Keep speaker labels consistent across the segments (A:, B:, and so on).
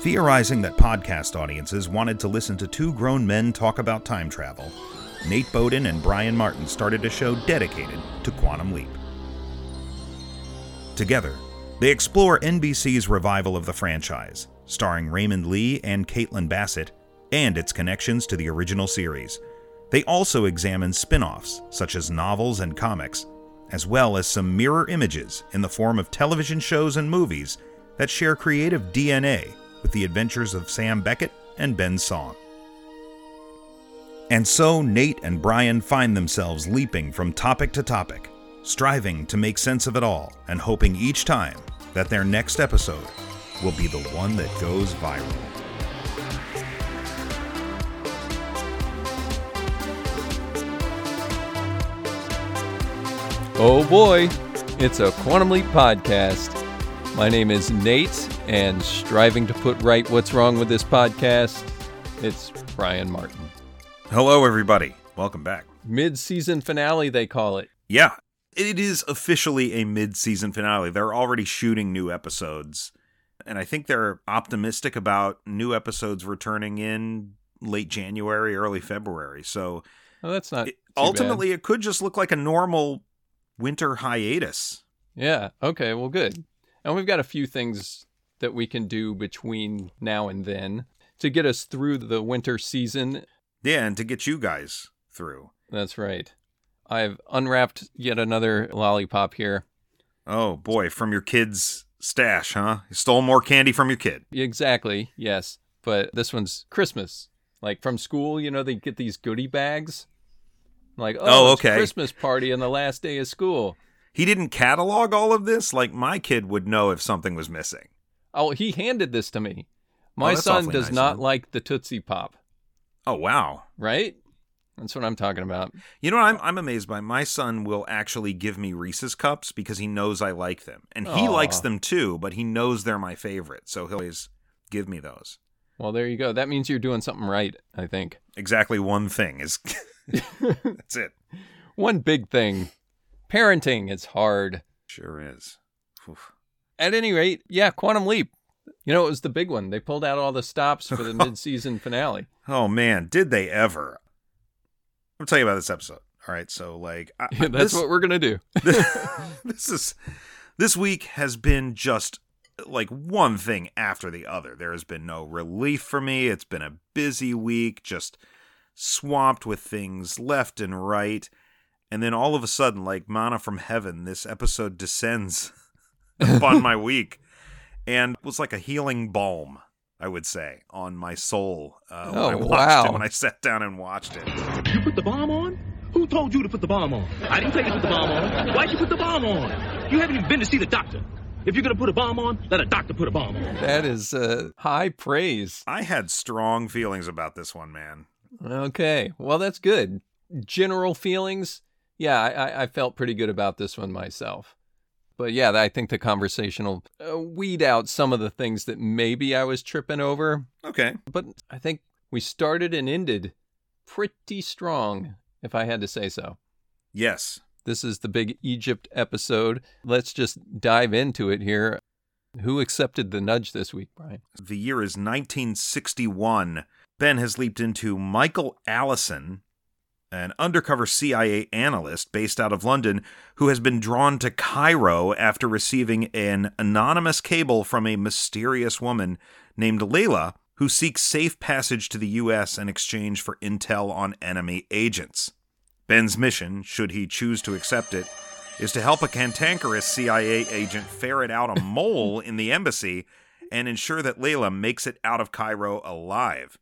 A: Theorizing that podcast audiences wanted to listen to two grown men talk about time travel, Nate Bowden and Brian Martin started a show dedicated to Quantum Leap. Together, they explore NBC's revival of the franchise, starring Raymond Lee and Caitlin Bassett, and its connections to the original series. They also examine spin offs, such as novels and comics, as well as some mirror images in the form of television shows and movies that share creative DNA with the adventures of Sam Beckett and Ben Song. And so Nate and Brian find themselves leaping from topic to topic, striving to make sense of it all and hoping each time that their next episode will be the one that goes viral.
B: Oh boy, it's a Quantum Leap podcast. My name is Nate, and striving to put right what's wrong with this podcast, it's Brian Martin.
A: Hello, everybody. Welcome back.
B: Mid season finale, they call it.
A: Yeah, it is officially a mid season finale. They're already shooting new episodes, and I think they're optimistic about new episodes returning in late January, early February. So
B: Oh, that's not
A: it-
B: too bad.
A: ultimately, it could just look like a normal winter hiatus.
B: Yeah, okay, well, good. And we've got a few things that we can do between now and then to get us through the winter season.
A: Yeah, and to get you guys through.
B: That's right. I've unwrapped yet another lollipop here.
A: Oh boy, from your kid's stash, huh? You stole more candy from your kid.
B: Exactly, yes. But this one's Christmas. Like from school, you know, they get these goodie bags. Like, oh,
A: Oh,
B: it's
A: okay.
B: Christmas party on the last day of school.
A: He didn't catalog all of this like my kid would know if something was missing.
B: Oh, he handed this to me. Oh, my
A: Oh,
B: son does
A: nice
B: not like the Tootsie Pop,
A: Oh wow.
B: right? That's what I'm talking about.
A: You know what I'm I'm amazed by? My son will actually give me Reese's cups because he knows I like them. And he likes them too, but he knows they're my favorite. So he'll always give me those.
B: Well, there you go. That means you're doing something right, I think.
A: Exactly one thing is that's it.
B: One big thing parenting is hard.
A: Sure is. Oof.
B: At any rate, yeah, Quantum Leap. You know, it was the big one. They pulled out all the stops for the mid season finale.
A: Oh man, did they ever? I'm tell you about this episode. All right, so like I,
B: That's
A: this,
B: what we're going to do.
A: this is this week has been just like one thing after the other. There has been no relief for me. It's been a busy week, just swamped with things left and right. And then all of a sudden, like mana from heaven, this episode descends upon my week and was like a healing balm, I would say, on my soul uh, when
B: Oh,
A: I watched
B: wow.
A: it, when I sat down and watched it.
C: You put the bomb on? Who told you to put the bomb on? I didn't tell you to put the bomb on. Why'd you put the bomb on? You haven't even been to see the doctor. If you're gonna put a bomb on, let a doctor put a bomb on.
B: That is uh, high praise.
A: I had strong feelings about this one, man.
B: Okay. Well, that's good. General feelings. Yeah, I, I- I felt pretty good about this one myself. But yeah, I think the conversation will uh, weed out some of the things that maybe I was tripping over.
A: Okay.
B: But I think we started and ended pretty strong, if I had to say so.
A: Yes.
B: This is the big Egypt episode. Let's just dive into it here. Who accepted the nudge this week, Brian?
A: The year is 1961. Ben has leaped into Michael Allison, an undercover CIA analyst based out of London who has been drawn to Cairo after receiving an anonymous cable from a mysterious woman named Layla who seeks safe passage to the U.S. in exchange for intel on enemy agents. Ben's mission, should he choose to accept it, is to help a cantankerous CIA agent ferret out a mole in the embassy and ensure that Layla makes it out of Cairo alive.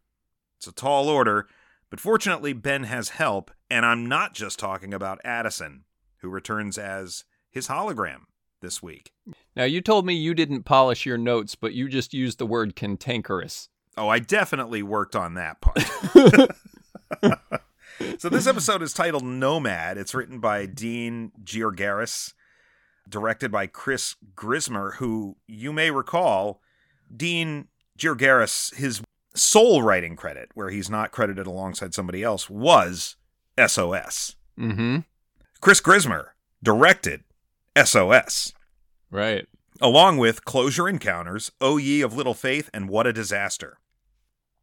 A: It's a tall order, but fortunately, Ben has help, and I'm not just talking about Addison, who returns as his hologram this week.
B: Now, you told me you didn't polish your notes, but you just used the word cantankerous.
A: Oh, I definitely worked on that part. so this episode is titled Nomad. It's written by Dean Georgaris, directed by Chris Grismer, who you may recall, Dean Georgaris, his sole writing credit, where he's not credited alongside somebody else, was SOS.
B: Mm hmm.
A: Chris Grismer directed SOS.
B: Right.
A: along with Closure Encounters, O Ye of Little Faith, and What a Disaster.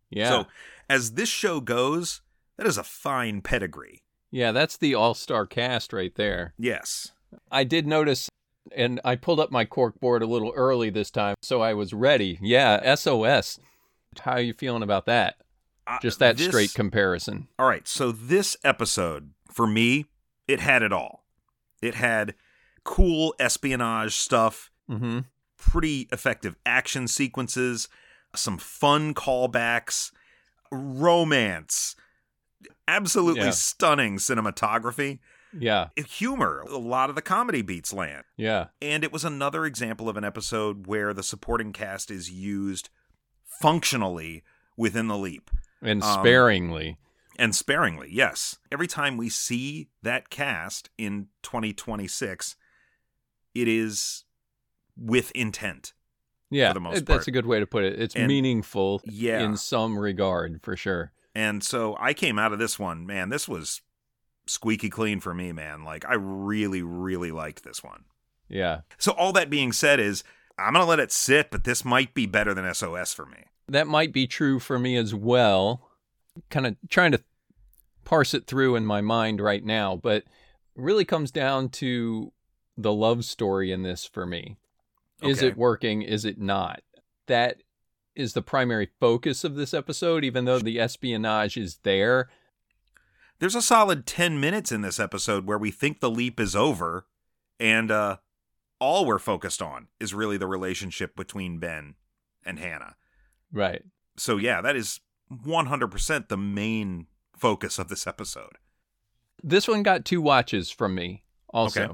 B: Yeah.
A: So, as this show goes, that is a fine pedigree.
B: yeah, that's the all star cast right there.
A: Yes.
B: I did notice, and I pulled up my cork board a little early this time, so I was ready. Yeah, SOS. How are you feeling about that? Just that
A: this-
B: straight comparison.
A: All right, so this episode, for me, it had it all. It had cool espionage stuff,
B: Mm-hmm.
A: pretty effective action sequences, some fun callbacks, romance, absolutely
B: Yeah.
A: stunning cinematography,
B: Yeah,
A: humor. A lot of the comedy beats land.
B: yeah,
A: And it was another example of an episode where the supporting cast is used functionally within the leap
B: and
A: Um,
B: sparingly.
A: and sparingly. Yes. Every time we see that cast in 2026, it is with intent.
B: Yeah,
A: the most
B: that's a good way to put it. It's
A: And-
B: meaningful
A: Yeah.
B: in some regard, for sure.
A: And so I came out of this one, man, this was squeaky clean for me, man. Like I really, really liked this one.
B: Yeah.
A: So all that being said is I'm gonna let it sit, but this might be better than SOS for me.
B: That might be true for me as well. Kind of trying to parse it through in my mind right now, but really comes down to the love story in this for me. Is it working? Is it not? That is the primary focus of this episode, even though the espionage is there.
A: There's a solid 10 minutes in this episode where we think the leap is over, and uh, all we're focused on is really the relationship between Ben and Hannah.
B: Right.
A: So, yeah, that is 100% the main focus of this episode.
B: This one got two watches from me also.
A: Okay.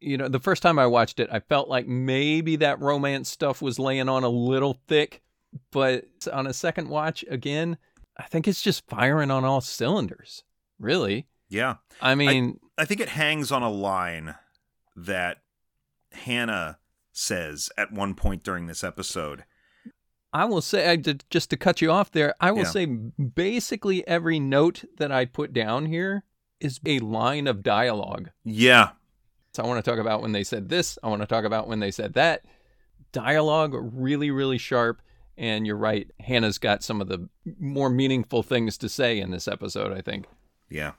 B: You know, the first time I watched it, I felt like maybe that romance stuff was laying on a little thick, but on a second watch again, I think it's just firing on all cylinders. Really?
A: Yeah.
B: I mean,
A: I think it hangs on a line that Hannah says at one point during this episode.
B: I will say, I did, just to cut you off there, I will
A: Yeah.
B: say basically every note that I put down here is a line of dialogue.
A: Yeah.
B: So I want to talk about when they said this. I want to talk about when they said that. Dialogue really, really sharp. And you're right. Hannah's got some of the more meaningful things to say in this episode, I think.
A: Yeah.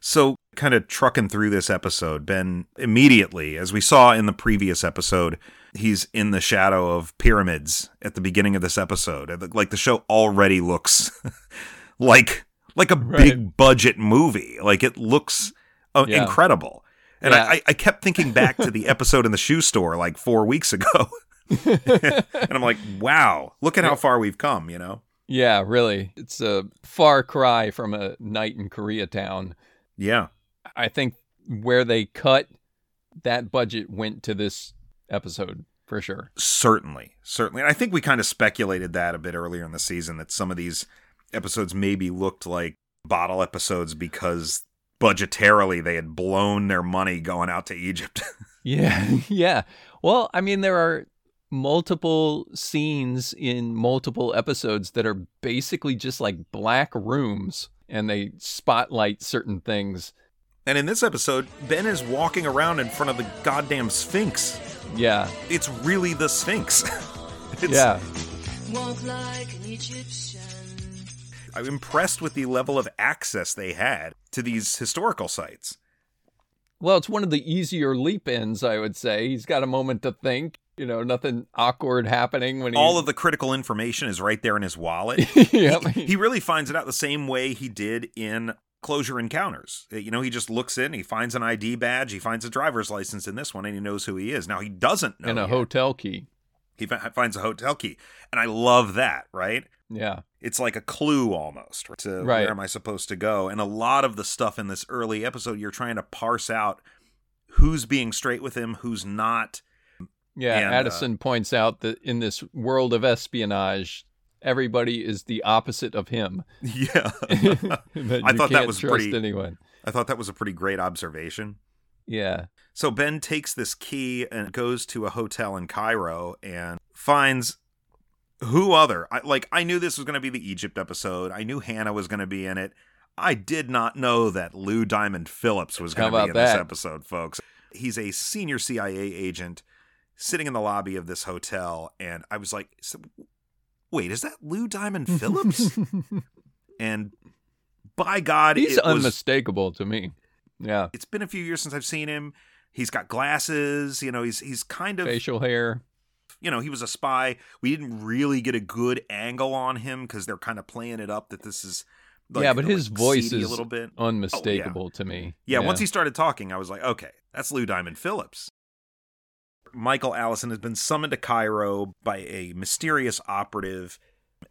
A: So, kind of trucking through this episode, Ben immediately, as we saw in the previous episode, he's in the shadow of pyramids at the beginning of this episode. Like the show already looks like like a big budget movie. Like it looks uh,
B: Yeah.
A: incredible. And
B: Yeah.
A: I, I kept thinking back to the episode in the shoe store like four weeks ago. and I'm like, wow, look at how far we've come, you know?
B: Yeah, really. It's a far cry from a night in Koreatown.
A: Yeah.
B: I think where they cut, that budget went to this episode for sure.
A: Certainly, certainly. And I think we kind of speculated that a bit earlier in the season that some of these episodes maybe looked like bottle episodes because budgetarily they had blown their money going out to Egypt.
B: Yeah, yeah. Well, I mean, there are multiple scenes in multiple episodes that are basically just like black rooms and they spotlight certain things.
A: and in this episode, Ben is walking around in front of the goddamn Sphinx.
B: Yeah,
A: It's really the Sphinx. it's,
B: yeah.
D: Walk like an Egyptian.
A: I'm impressed with the level of access they had to these historical sites.
B: Well, it's one of the easier leap ins, I would say. He's got a moment to think. You know, nothing awkward happening when he.
A: All of the critical information is right there in his wallet.
B: Yep.
A: he, he really finds it out the same way he did in Closure Encounters. Uh, you know, he just looks in, he finds an ID badge, he finds a driver's license in this one, and he knows who he is. Now he doesn't know.
B: and a
A: yet.
B: hotel key.
A: He fi- finds a hotel key, and I love that. Right?
B: Yeah.
A: It's like a clue almost to
B: Right.
A: where am I supposed to go. And a lot of the stuff in this early episode, you're trying to parse out who's being straight with him, who's not.
B: Yeah.
A: And, uh,
B: Addison points out that in this world of espionage, everybody is the opposite of him.
A: Yeah,
B: That
A: I thought that was pretty-
B: anyone.
A: I thought that was a pretty great observation.
B: Yeah.
A: So Ben takes this key and goes to a hotel in Cairo and finds who other. I, like I knew this was going to be the Egypt episode. I knew Hannah was going to be in it. I did not know that Lou Diamond Phillips was going to be in this episode, folks. He's a senior CIA agent sitting in the lobby of this hotel, and I was like, "Wait, is that Lou Diamond Phillips?" and by God,
B: He's
A: it was,
B: unmistakable to me. Yeah.
A: it's been a few years since I've seen him. He's got glasses, you know. He's he's kind of
B: Facial hair.
A: you know, he was a spy. We didn't really get a good angle on him because they're kind of playing it up that this is. Like,
B: yeah, but
A: like,
B: his voice is
A: a little bit.
B: Oh, unmistakable to me.
A: Yeah, once he started talking, I was like, okay, that's Lou Diamond Phillips. Michael Allison has been summoned to Cairo by a mysterious operative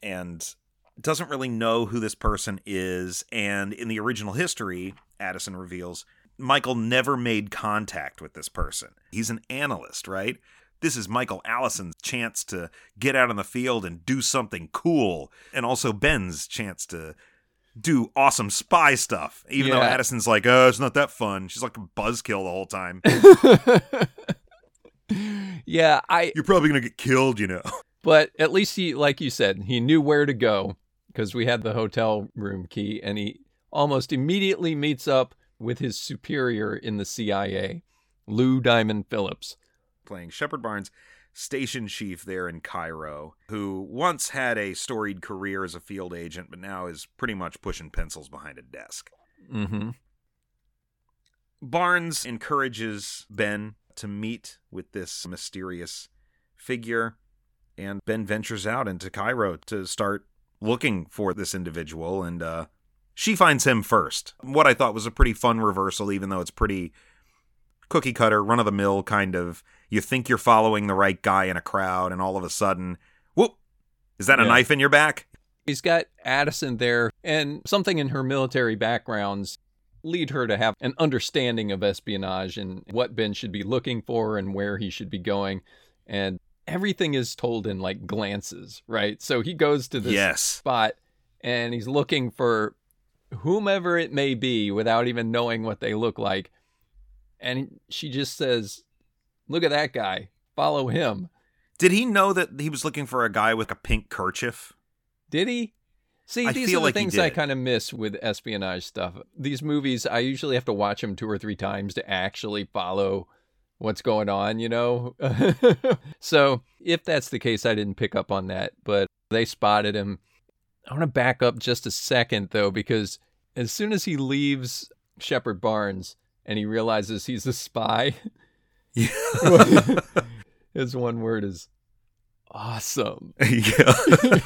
A: and doesn't really know who this person is. And in the original history, Addison reveals Michael never made contact with this person. He's an analyst, right? This is Michael Allison's chance to get out on the field and do something cool, and also Ben's chance to do awesome spy stuff. Even though
B: Yeah.
A: Addison's like, oh, it's not that fun. She's like a buzzkill the whole time.
B: yeah, I
A: You're probably gonna get killed, you know.
B: but at least he like you said, he knew where to go because we had the hotel room key and he almost immediately meets up with his superior in the CIA, Lou Diamond Phillips.
A: Playing Shepard Barnes, station chief there in Cairo, who once had a storied career as a field agent, but now is pretty much pushing pencils behind a desk.
B: Mhm.
A: Barnes encourages Ben to meet with this mysterious figure, and Ben ventures out into Cairo to start looking for this individual, and uh, she finds him first. What I thought was a pretty fun reversal, even though it's pretty cookie cutter, run of the mill kind of. You think you're following the right guy in a crowd, and all of a sudden, whoop! Is that a
B: Yeah.
A: knife in your back?
B: He's got Addison there, and something in her military backgrounds lead her to have an understanding of espionage and what Ben should be looking for and where he should be going. And everything is told in like glances, right? So he goes to this
A: Yes.
B: spot and he's looking for whomever it may be without even knowing what they look like. And she just says, Look at that guy, follow him.
A: Did he know that he was looking for a guy with a pink kerchief?
B: Did he? See,
A: I
B: these are the
A: like
B: things I kind of miss with espionage stuff. These movies, I usually have to watch them two or three times to actually follow what's going on, you know? so, if that's the case, I didn't pick up on that, but they spotted him. I want to back up just a second, though, because as soon as he leaves Shepard Barnes and he realizes he's a spy, his one word is awesome.
A: yeah.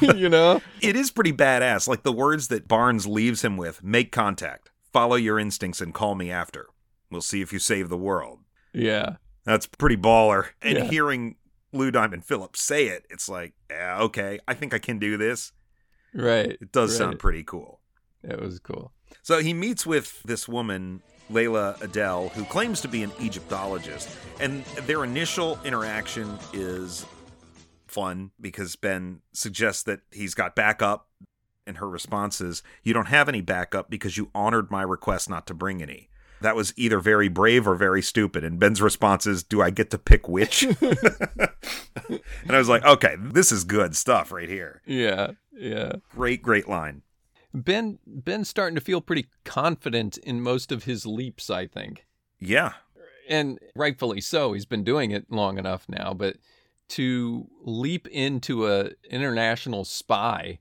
B: you know?
A: It is pretty badass. Like the words that Barnes leaves him with make contact, follow your instincts, and call me after. We'll see if you save the world.
B: Yeah.
A: That's pretty baller. And
B: Yeah.
A: hearing Lou Diamond Phillips say it, it's like, yeah, okay, I think I can do this.
B: Right.
A: It does
B: right.
A: sound pretty cool.
B: It was cool.
A: So he meets with this woman, Layla Adele, who claims to be an Egyptologist. And their initial interaction is fun because Ben suggests that he's got backup. And her response is, You don't have any backup because you honored my request not to bring any. That was either very brave or very stupid. And Ben's response is, Do I get to pick which? and I was like, Okay, this is good stuff right here.
B: Yeah. Yeah.
A: Great, great line.
B: Ben Ben's starting to feel pretty confident in most of his leaps, I think.
A: Yeah.
B: And rightfully so. He's been doing it long enough now, but to leap into a international spy,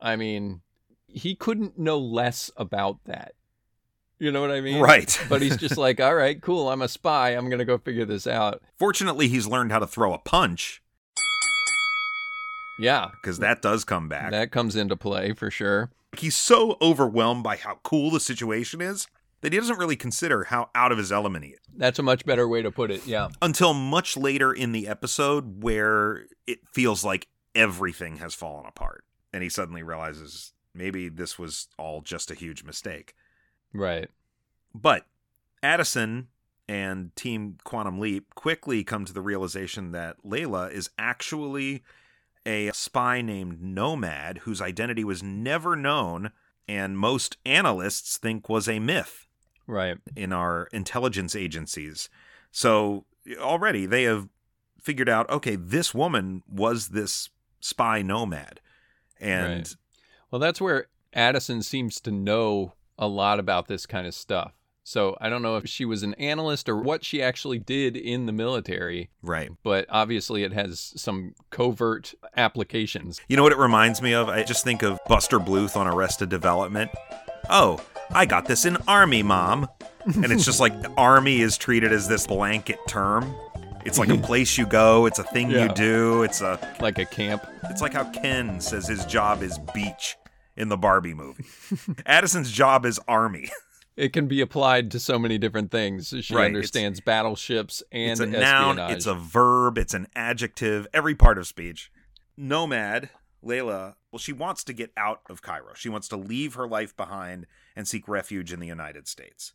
B: I mean, he couldn't know less about that. You know what I mean?
A: Right.
B: but he's just like, "All right, cool. I'm a spy. I'm going to go figure this out."
A: Fortunately, he's learned how to throw a punch
B: Yeah.
A: because that does come back.
B: That comes into play for sure.
A: He's so overwhelmed by how cool the situation is that he doesn't really consider how out of his element he is.
B: That's a much better way to put it. Yeah.
A: Until much later in the episode, where it feels like everything has fallen apart. And he suddenly realizes maybe this was all just a huge mistake.
B: Right.
A: But Addison and Team Quantum Leap quickly come to the realization that Layla is actually a spy named Nomad whose identity was never known and most analysts think was a myth
B: Right.
A: in our intelligence agencies. So already they have figured out okay, this woman was this spy nomad. And
B: Right. Well, that's where Addison seems to know a lot about this kind of stuff. So I don't know if she was an analyst or what she actually did in the military,
A: Right.
B: but obviously it has some covert applications.
A: You know what it reminds me of? I just think of Buster Bluth on Arrested Development. Oh, I got this in Army, Mom. And it's just like Army is treated as this blanket term. It's like a place you go, it's a thing
B: Yeah.
A: you do, it's a
B: Like a camp.
A: it's like how Ken says his job is beach in the Barbie movie. Addison's job is army.
B: It can be applied to so many different things. She
A: Right, it's-
B: understands battleships and
A: it's a
B: espionage.
A: noun, it's a verb, it's an adjective, every part of speech. Nomad, Layla, well, she wants to get out of Cairo. She wants to leave her life behind and seek refuge in the United States.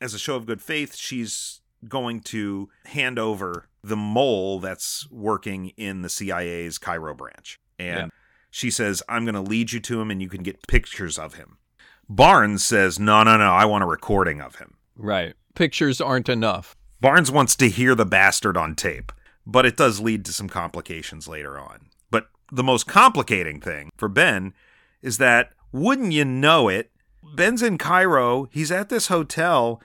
A: As a show of good faith, she's going to hand over the mole that's working in the CIA's Cairo branch. And
B: Yeah.
A: she says, I'm going to lead you to him and you can get pictures of him. Barnes says, No, no, no, I want a recording of him.
B: right. Pictures aren't enough.
A: Barnes wants to hear the bastard on tape, but it does lead to some complications later on. But the most complicating thing for Ben is that, wouldn't you know it, Ben's in Cairo, he's at this hotel,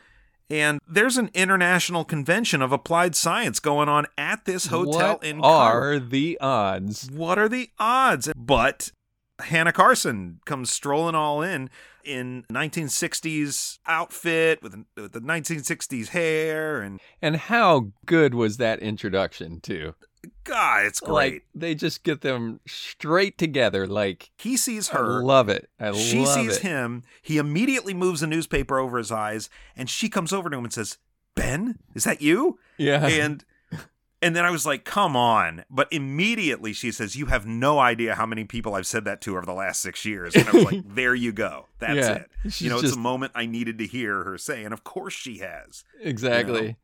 A: and there's an international convention of applied science going on at this hotel
B: what
A: in
B: are the odds?
A: What are the odds? But Hannah Carson comes strolling all in in 1960s outfit with, with the 1960s hair and
B: And how good was that introduction too?
A: God, it's great.
B: Like they just get them straight together. Like
A: he sees
B: I
A: her.
B: love it. I
A: she
B: love
A: sees
B: it.
A: him. He immediately moves a newspaper over his eyes, and she comes over to him and says, "Ben, is that you?"
B: Yeah.
A: And and then I was like, "Come on!" But immediately she says, "You have no idea how many people I've said that to over the last six years." And I was like, "There you go. That's
B: Yeah,
A: it." You know, it's a moment I needed to hear her say, and of course she has.
B: exactly.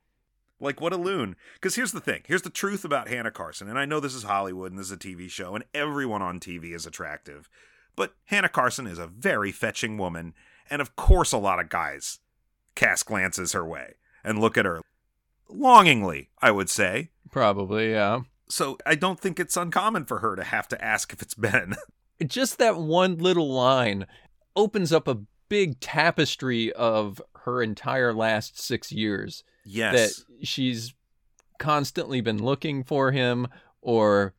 A: Like, what a loon. Because here's the thing here's the truth about Hannah Carson. And I know this is Hollywood and this is a TV show, and everyone on TV is attractive. But Hannah Carson is a very fetching woman. And of course, a lot of guys cast glances her way and look at her longingly, I would say.
B: Probably, yeah.
A: So I don't think it's uncommon for her to have to ask if it's Ben.
B: Just that one little line opens up a big tapestry of her entire last six years.
A: yes.
B: that she's constantly been looking for him or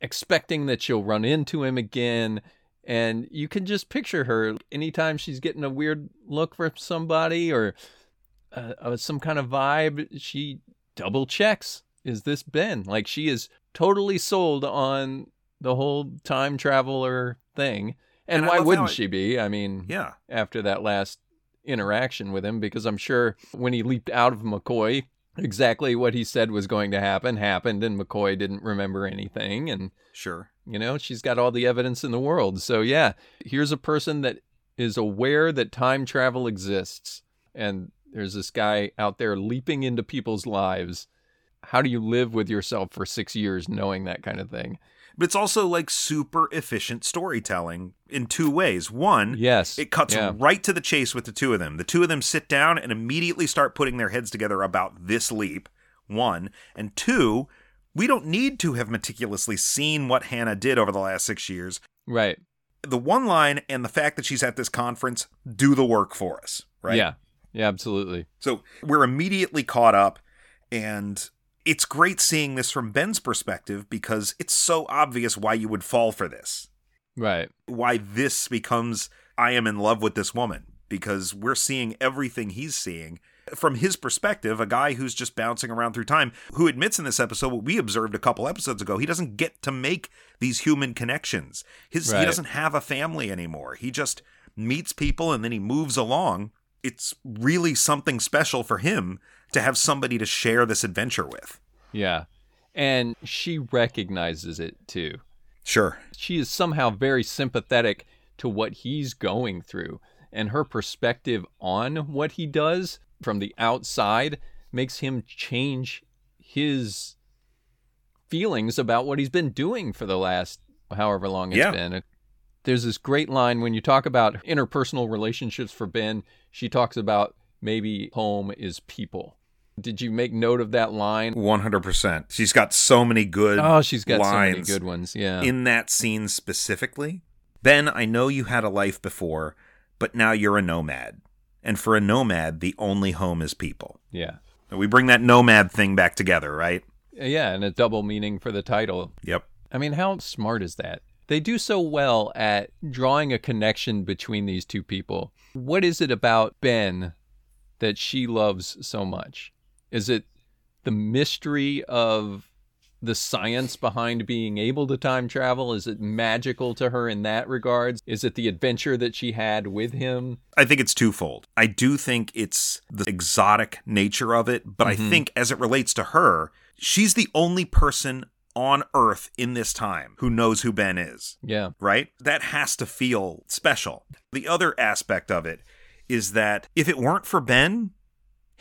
B: expecting that she'll run into him again. And you can just picture her anytime she's getting a weird look for somebody or uh, uh, some kind of vibe, she double checks. Is this Ben? Like she is totally sold on the whole time traveler thing. And,
A: And
B: why wouldn't she be? I mean,
A: yeah.
B: after that last interaction with him because I'm sure when he leaped out of McCoy, exactly what he said was going to happen happened, and McCoy didn't remember anything. And,
A: Sure.
B: you know, she's got all the evidence in the world. So, yeah, here's a person that is aware that time travel exists. And there's this guy out there leaping into people's lives. How do you live with yourself for six years knowing that kind of thing?
A: But it's also like super efficient storytelling in two ways. One,
B: Yes.
A: It cuts
B: yeah.
A: right to the chase with the two of them. The two of them sit down and immediately start putting their heads together about this leap. One. And two, we don't need to have meticulously seen what Hannah did over the last six years.
B: Right.
A: The one line and the fact that she's at this conference do the work for us, right?
B: Yeah. Yeah, absolutely.
A: So we're immediately caught up, and it's great seeing this from Ben's perspective because it's so obvious why you would fall for this.
B: Right.
A: why this becomes I am in love with this woman because we're seeing everything he's seeing from his perspective, a guy who's just bouncing around through time, who admits in this episode what we observed a couple episodes ago, he doesn't get to make these human connections. His he doesn't have a family anymore. He just meets people and then he moves along. It's really something special for him to have somebody to share this adventure with.
B: Yeah. And she recognizes it too.
A: Sure.
B: She is somehow very sympathetic to what he's going through. And her perspective on what he does from the outside makes him change his feelings about what he's been doing for the last however long it's
A: Yeah.
B: been. There's this great line when you talk about interpersonal relationships for Ben, she talks about maybe home is people. Did you make note of that line?
A: 100%. She's got so many good
B: Oh, she's got
A: lines.
B: so many good ones. Yeah.
A: in that scene specifically. Ben, I know you had a life before, but now you're a nomad. And for a nomad, the only home is people.
B: Yeah.
A: We bring that nomad thing back together, right?
B: Uh, yeah, and a double meaning for the title.
A: Yep.
B: I mean, how smart is that? They do so well at drawing a connection between these two people. What is it about Ben that she loves so much? Is it the mystery of the science behind being able to time travel? Is it magical to her in that regards? Is it the adventure that she had with him?
A: I think it's twofold. I do think it's the exotic nature of it, but I mm-hmm. think as it relates to her, she's the only person on Earth in this time who knows who Ben is,
B: Yeah.
A: right? That has to feel special. The other aspect of it is that if it weren't for Ben,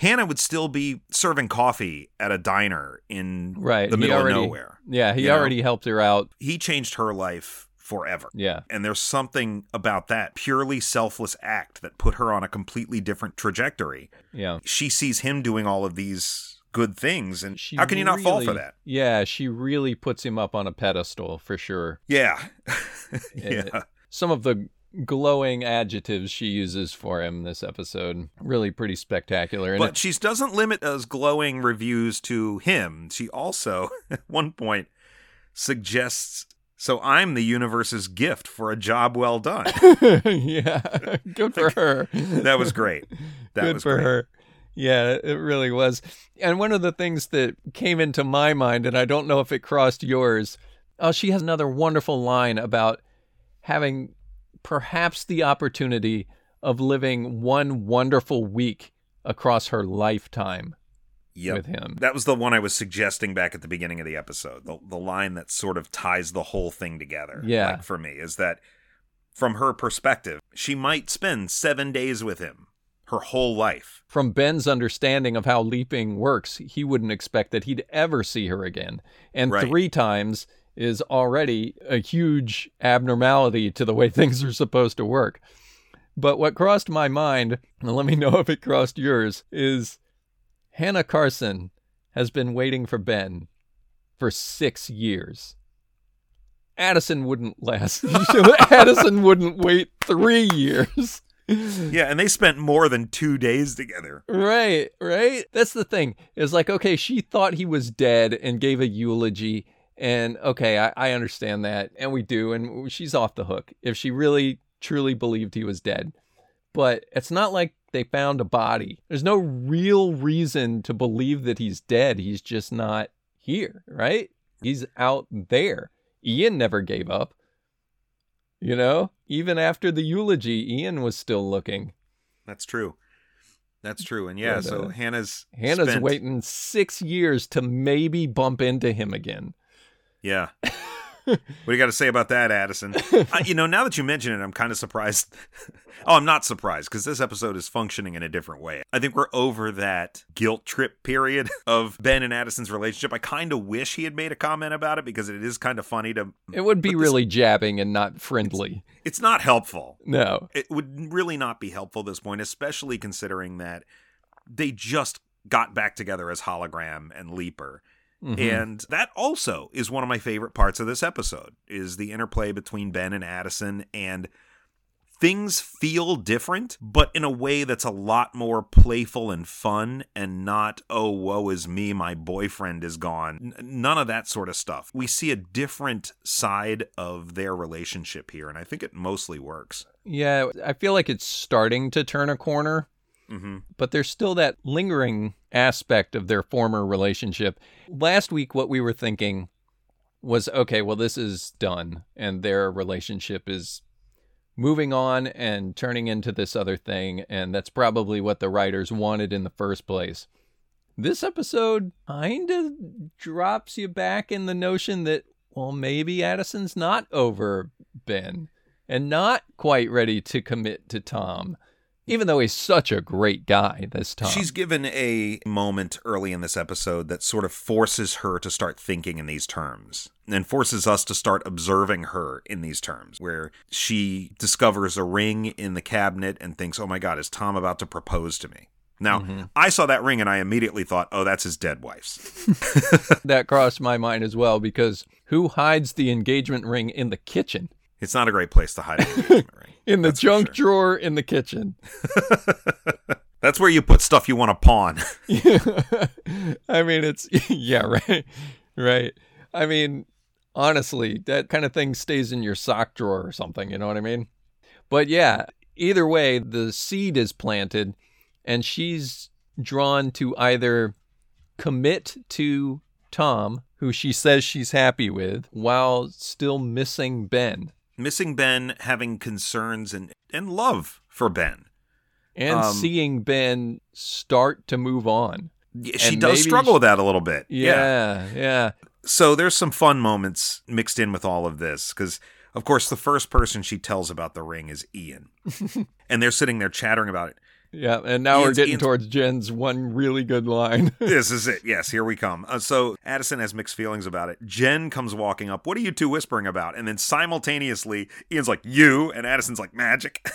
A: Hannah would still be serving coffee at a diner in
B: Right.
A: the middle
B: already-
A: of nowhere.
B: Yeah, he
A: You know?
B: already helped her out.
A: He changed her life forever.
B: Yeah.
A: And there's something about that purely selfless act that put her on a completely different trajectory.
B: Yeah.
A: She sees him doing all of these good things, and
B: She
A: how can you not fall for that?
B: Yeah, she really puts him up on a pedestal for sure.
A: Yeah.
B: Yeah.
A: yeah.
B: Some of the glowing adjectives she uses for him this episode really pretty spectacular. And
A: But
B: it-
A: she doesn't limit those glowing reviews to him. She also, at one point, suggests so I'm the universe's gift for a job well done.
B: yeah, good for her.
A: that was great. That
B: good
A: was
B: for
A: great.
B: her. Yeah, it really was. And one of the things that came into my mind, and I don't know if it crossed yours, oh, she has another wonderful line about having perhaps the opportunity of living one wonderful week across her lifetime
A: Yep.
B: with him.
A: That was the one I was suggesting back at the beginning of the episode. The the line that sort of ties the whole thing together.
B: Yeah.
A: like, for me is that from her perspective, she might spend seven days with him her whole life.
B: From Ben's understanding of how leaping works, he wouldn't expect that he'd ever see her again. And
A: Right.
B: three times is already a huge abnormality to the way things are supposed to work. But what crossed my mind, and let me know if it crossed yours, is Hannah Carson has been waiting for Ben for six years. Addison wouldn't last. Addison wouldn't wait three years.
A: Yeah, and they spent more than two days together.
B: Right, right. That's the thing. Is like, okay, she thought he was dead and gave a eulogy. And okay, I, I understand that. And we do. And she's off the hook if she really, truly believed he was dead. But it's not like they found a body. There's no real reason to believe that he's dead. He's just not here, right? He's out there. Ian never gave up. You know, even after the eulogy, Ian was still looking.
A: That's true. That's true. And yeah, so
B: uh,
A: Hannah's
B: Hannah's
A: spent-
B: waiting six years to maybe bump into him again.
A: Yeah. what do you got to say about that, Addison? I, you know, now that you mention it, I'm kind of surprised. oh, I'm not surprised because this episode is functioning in a different way. I think we're over that guilt trip period of Ben and Addison's relationship. I kind of wish he had made a comment about it because it is kind of funny to.
B: It would be
A: this-
B: really jabbing and not friendly.
A: It's not helpful.
B: No.
A: It would really not be helpful at this point, especially considering that they just got back together as Hologram and Leaper.
B: Mhm.
A: And that also is one of my favorite parts of this episode is the interplay between Ben and Addison and things feel different but in a way that's a lot more playful and fun and not oh woe is me my boyfriend is gone. N- none of that sort of stuff. We see a different side of their relationship here and i think it mostly works.
B: Yeah, I feel like it's starting to turn a corner,
A: hmm
B: but there's still that lingering aspect of their former relationship. Last week, what we were thinking was okay, well, this is done, and their relationship is moving on and turning into this other thing, and that's probably what the writers wanted in the first place. This episode kind of drops you back in the notion that, well, maybe Addison's not over Ben and not quite ready to commit to Tom, even though he's such a great guy, this time.
A: She's given a moment early in this episode that sort of forces her to start thinking in these terms and forces us to start observing her in these terms, where she discovers a ring in the cabinet and thinks, oh my God, is Tom about to propose to me? Now,
B: Mm-hmm.
A: I saw that ring and I immediately thought, oh, that's his dead wife's.
B: that crossed my mind as well because who hides the engagement ring in the kitchen?
A: It's not a great place to hide an
B: in the junk
A: sure.
B: drawer in the kitchen.
A: That's where you put stuff you want to pawn.
B: I mean, it's yeah, right, right. I mean, honestly, that kind of thing stays in your sock drawer or something. You know what I mean? But yeah, either way, the seed is planted, and she's drawn to either commit to Tom, who she says she's happy with, while still missing Ben.
A: Missing Ben having concerns and, and love for Ben.
B: And
A: Um,
B: seeing Ben start to move on.
A: She
B: And
A: does struggle
B: she-
A: with that a little bit.
B: Yeah, yeah.
A: So there's some fun moments mixed in with all of this because, of course, the first person she tells about the ring is Ian, and they're sitting there chattering about it.
B: Yeah, and now we're getting
A: Ian's-
B: towards Jen's one really good line.
A: This is it. Yes, here we come. Uh, so Addison has mixed feelings about it. Jen comes walking up. What are you two whispering about? And then simultaneously, Ian's like, you, and Addison's like, magic,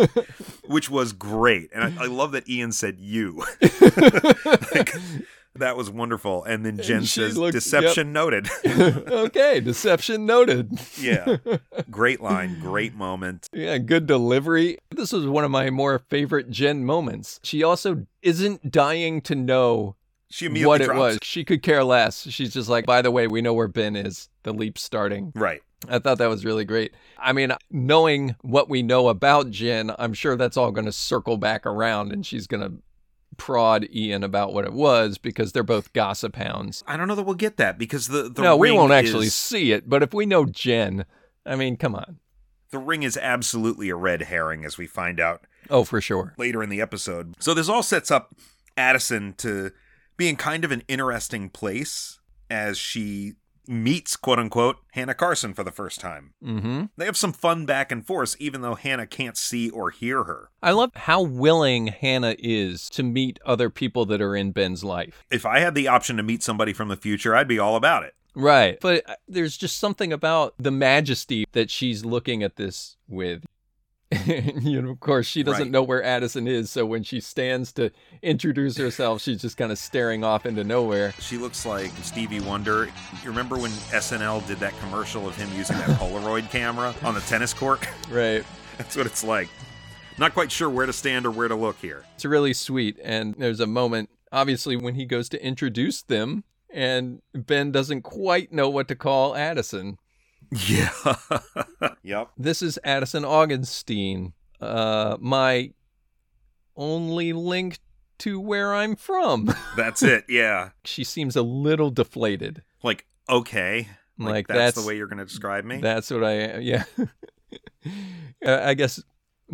A: which was great. And I, I love that Ian said you. Like, that was wonderful. And then Jen
B: she
A: says,
B: looked-
A: deception noted.
B: okay, deception noted.
A: yeah. Great line. Great moment.
B: Yeah, good delivery. This was one of my more favorite Jen moments. She also isn't dying to know
A: She immediately
B: what it was. She could care less. She's just like, by the way, we know where Ben is. The leap's starting.
A: Right.
B: I thought that was really great. I mean, knowing what we know about Jen, I'm sure that's all going to circle back around and she's going to prod Ian about what it was because they're both gossip hounds.
A: I don't know that we'll get that because the, the
B: no, we won't actually
A: is-
B: see it, but if we know Jen, I mean, come on.
A: the ring is absolutely a red herring as we find out
B: Oh, for sure.
A: later in the episode. So this all sets up Addison to be in kind of an interesting place as she meets quote unquote Hannah Carson for the first time.
B: hmm
A: They have some fun back and forth even though Hannah can't see or hear her.
B: I love how willing Hannah is to meet other people that are in Ben's life.
A: If I had the option to meet somebody from the future, I'd be all about it.
B: Right. But uh, there's just something about the majesty that she's looking at this with. you know, of course, she doesn't
A: Right.
B: know where Addison is, so when she stands to introduce herself, she's just kind of staring off into nowhere.
A: She looks like Stevie Wonder. You remember when SNL did that commercial of him using that Polaroid camera on the tennis court?
B: Right.
A: That's what it's like. Not quite sure where to stand or where to look here.
B: It's really sweet. And there's a moment, obviously, when he goes to introduce them, and Ben doesn't quite know what to call Addison.
A: Yeah. yep.
B: This is Addison Augenstein, uh, my only link to where I'm from.
A: That's it. Yeah.
B: she seems a little deflated.
A: Like, okay. Like,
B: Like,
A: that's,
B: that's-
A: the way you're going to describe me?
B: That's what I, yeah. Uh, I guess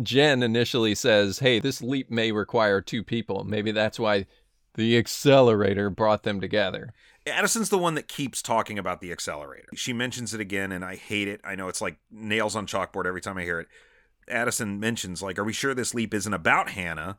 B: Jen initially says, hey, this leap may require two people. Maybe that's why the accelerator brought them together.
A: Addison's the one that keeps talking about the accelerator. She mentions it again, and I hate it. I know it's like nails on chalkboard every time I hear it. Addison mentions, like, are we sure this leap isn't about Hannah?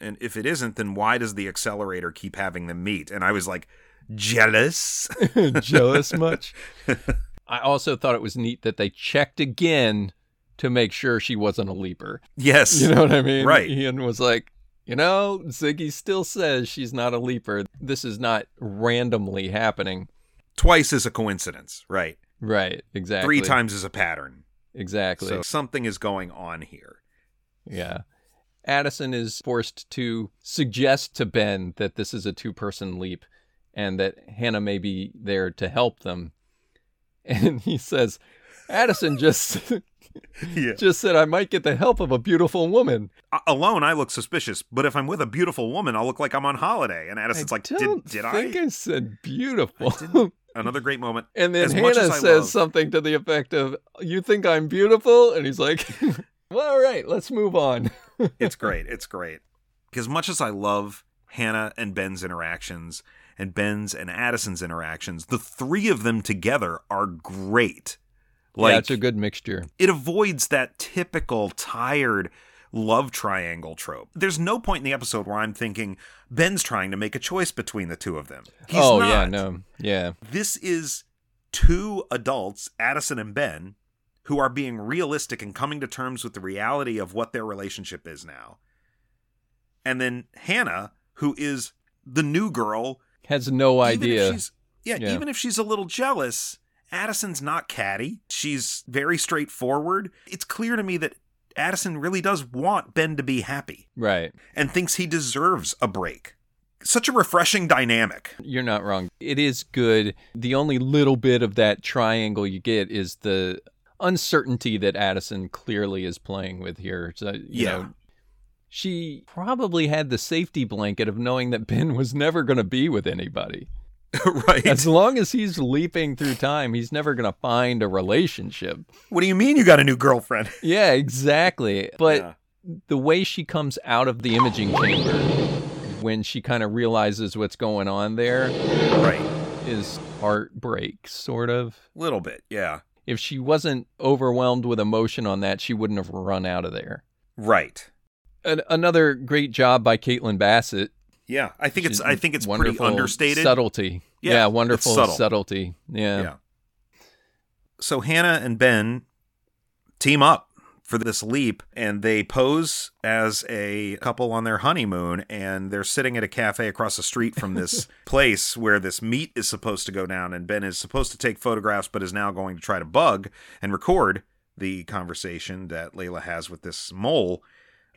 A: And if it isn't, then why does the accelerator keep having them meet? And I was like, jealous.
B: Jealous much? I also thought it was neat that they checked again to make sure she wasn't a leaper.
A: yes.
B: You know what I mean?
A: Right.
B: Ian was like, you know, Ziggy still says she's not a leaper. This is not randomly happening.
A: Twice is a coincidence, right?
B: Right. Exactly.
A: Three times is a pattern.
B: Exactly.
A: So something is going on here.
B: Yeah. Addison is forced to suggest to Ben that this is a two person leap and that Hannah may be there to help them. And he says, Addison just
A: Yeah.
B: just said I might get the help of a beautiful woman.
A: Alone, I look suspicious, but if I'm with a beautiful woman, I'll look like I'm on holiday. And Addison's
B: I
A: like, did, did
B: think
A: I?
B: I said beautiful.
A: Another great moment.
B: and then
A: As much
B: Hannah
A: as
B: says
A: love-
B: something to the effect of, You think I'm beautiful? And he's like, Well, all right, let's move on.
A: It's great. It's great. As much as I love Hannah and Ben's interactions and Ben's and Addison's interactions, the three of them together are great. Like
B: yeah, it's a good mixture.
A: it avoids that typical tired love triangle trope. There's no point in the episode where I'm thinking Ben's trying to make a choice between the two of them. He's
B: oh,
A: not.
B: yeah, no. Yeah.
A: This is two adults, Addison and Ben, who are being realistic and coming to terms with the reality of what their relationship is now. And then Hannah, who is the new girl,
B: Has no idea.
A: she's- yeah,
B: Yeah.
A: even if she's a little jealous Addison's not catty. She's very straightforward. It's clear to me that Addison really does want Ben to be happy
B: Right.
A: and thinks he deserves a break. Such a refreshing dynamic.
B: You're not wrong. It is good. The only little bit of that triangle you get is the uncertainty that Addison clearly is playing with here. So, you
A: Yeah.
B: know, she probably had the safety blanket of knowing that Ben was never going to be with anybody.
A: right.
B: As long as he's leaping through time, he's never going to find a relationship.
A: what do you mean you got a new girlfriend?
B: Yeah, exactly. But
A: Yeah.
B: the way she comes out of the imaging chamber when she kind of realizes what's going on there
A: Right.
B: is heartbreak, sort of.
A: Little bit. Yeah.
B: If she wasn't overwhelmed with emotion on that, she wouldn't have run out of there.
A: Right.
B: An- another great job by Caitlin Bassett.
A: Yeah. I think it's I think it's pretty understated.
B: Subtlety.
A: Yeah,
B: Yeah, wonderful
A: subtle.
B: subtlety. Yeah.
A: Yeah. So Hannah and Ben team up for this leap and they pose as a couple on their honeymoon and they're sitting at a cafe across the street from this place where this meet is supposed to go down and Ben is supposed to take photographs but is now going to try to bug and record the conversation that Layla has with this mole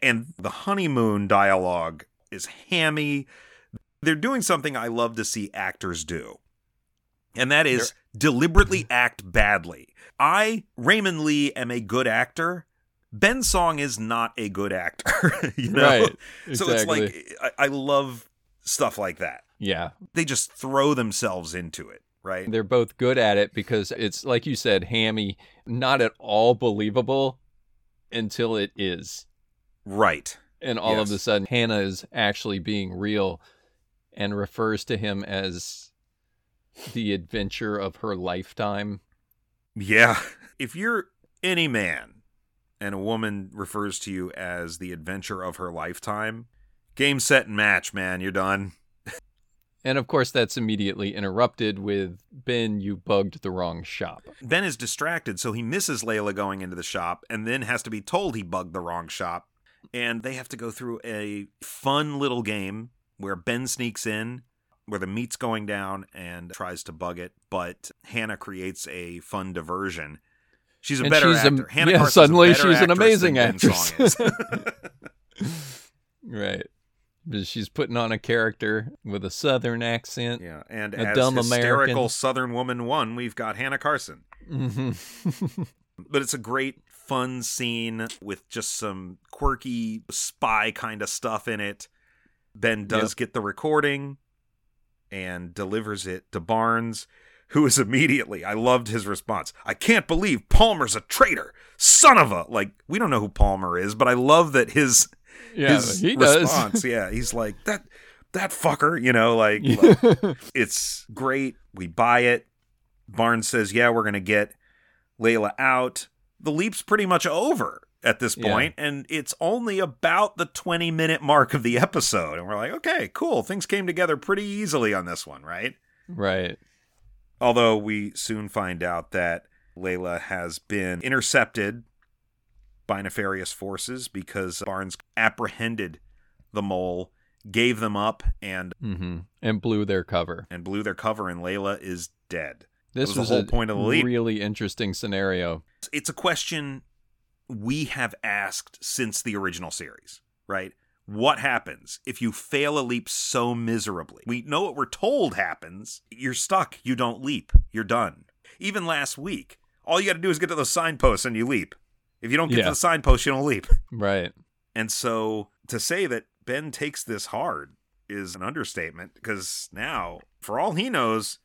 A: and the honeymoon dialogue is hammy they're doing something I love to see actors do and that is deliberately act badly. I, Raymond Lee, am a good actor. Ben Song is not a good actor. you know?
B: Right.
A: So it's like, I, I love stuff like that.
B: yeah.
A: They just throw themselves into it, right?
B: They're both good at it because it's, like you said, hammy, not at all believable until it is.
A: Right.
B: And all of a sudden, Hannah is actually being real and refers to him as the adventure of her lifetime.
A: Yeah. If you're any man and a woman refers to you as the adventure of her lifetime, game, set, and match, man, you're done.
B: And of course, that's immediately interrupted with Ben, you bugged the wrong shop.
A: Ben is distracted, so he misses Layla going into the shop and then has to be told he bugged the wrong shop. And they have to go through a fun little game where Ben sneaks in, where the meat's going down and tries to bug it, but Hannah creates a fun diversion. She's a
B: And
A: better
B: she's a-
A: actor. Hannah
B: yeah,
A: Carson's
B: suddenly she's an amazing actress. Right. She's putting on a character with a southern accent.
A: yeah, and
B: A
A: as
B: dumb
A: hysterical
B: American.
A: Southern woman one, we've got Hannah Carson.
B: Mhm.
A: but it's a great fun scene with just some quirky spy kind of stuff in it ben does get the recording and delivers it to barnes who is immediately i loved his response i can't believe palmer's a traitor son of a like we don't know who palmer is but i love that his
B: yeah,
A: his
B: he does.
A: response yeah he's like that that fucker you know like, like it's great. We buy it. Barnes says, "Yeah, we're going to get Layla out." The leap's pretty much over at this
B: Yeah.
A: point, and it's only about the 20-minute mark of the episode. And we're like, "Okay, cool. Things came together pretty easily on this one, right?"
B: right.
A: Although we soon find out that Layla has been intercepted by nefarious forces because Barnes apprehended the mole, gave them up, and
B: hmm And blew their cover.
A: and blew their cover, and Layla is dead.
B: This
A: was the whole
B: a
A: point of the leap.
B: really interesting scenario.
A: It's a question we have asked since the original series, right? What happens if you fail a leap so miserably? We know what we're told happens. You're stuck. You don't leap. You're done. Even last week, all you got to do is get to those signposts and you leap. If you don't get
B: Yeah.
A: to the signpost, you don't leap.
B: Right.
A: And so to say that Ben takes this hard is an understatement because now, for all he knows,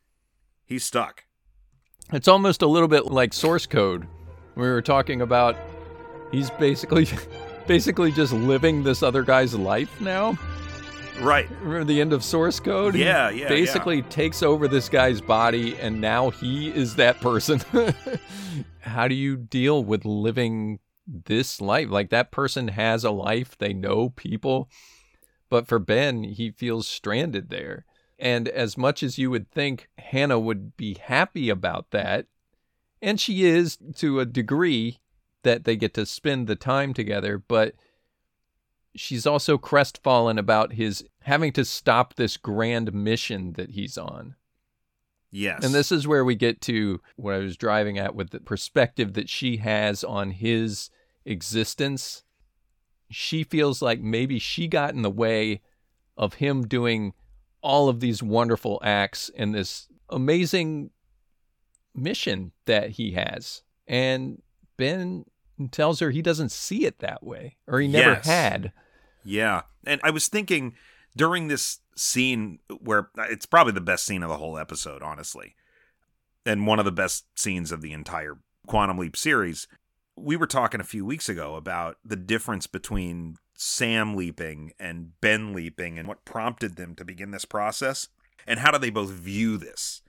A: he's stuck.
B: It's almost a little bit like source code. We were talking about he's basically basically just living this other guy's life now.
A: Right.
B: Remember the end of source code? He
A: Yeah, yeah,
B: Basically takes over this guy's body and now he is that person. How do you deal with living this life? Like that person has a life, they know people. But for Ben, he feels stranded there. And as much as you would think Hannah would be happy about that, and she is to a degree that they get to spend the time together, but she's also crestfallen about his having to stop this grand mission that he's on.
A: Yes.
B: And this is where we get to what I was driving at with the perspective that she has on his existence. She feels like maybe she got in the way of him doing all of these wonderful acts and this amazing mission that he has. And Ben tells her he doesn't see it that way, or he never
A: Yes.
B: had.
A: Yeah. And I was thinking during this scene where uh, it's probably the best scene of the whole episode, honestly, and one of the best scenes of the entire Quantum Leap series. We were talking a few weeks ago about the difference between Sam leaping and Ben leaping and what prompted them to begin this process and how do they both view this.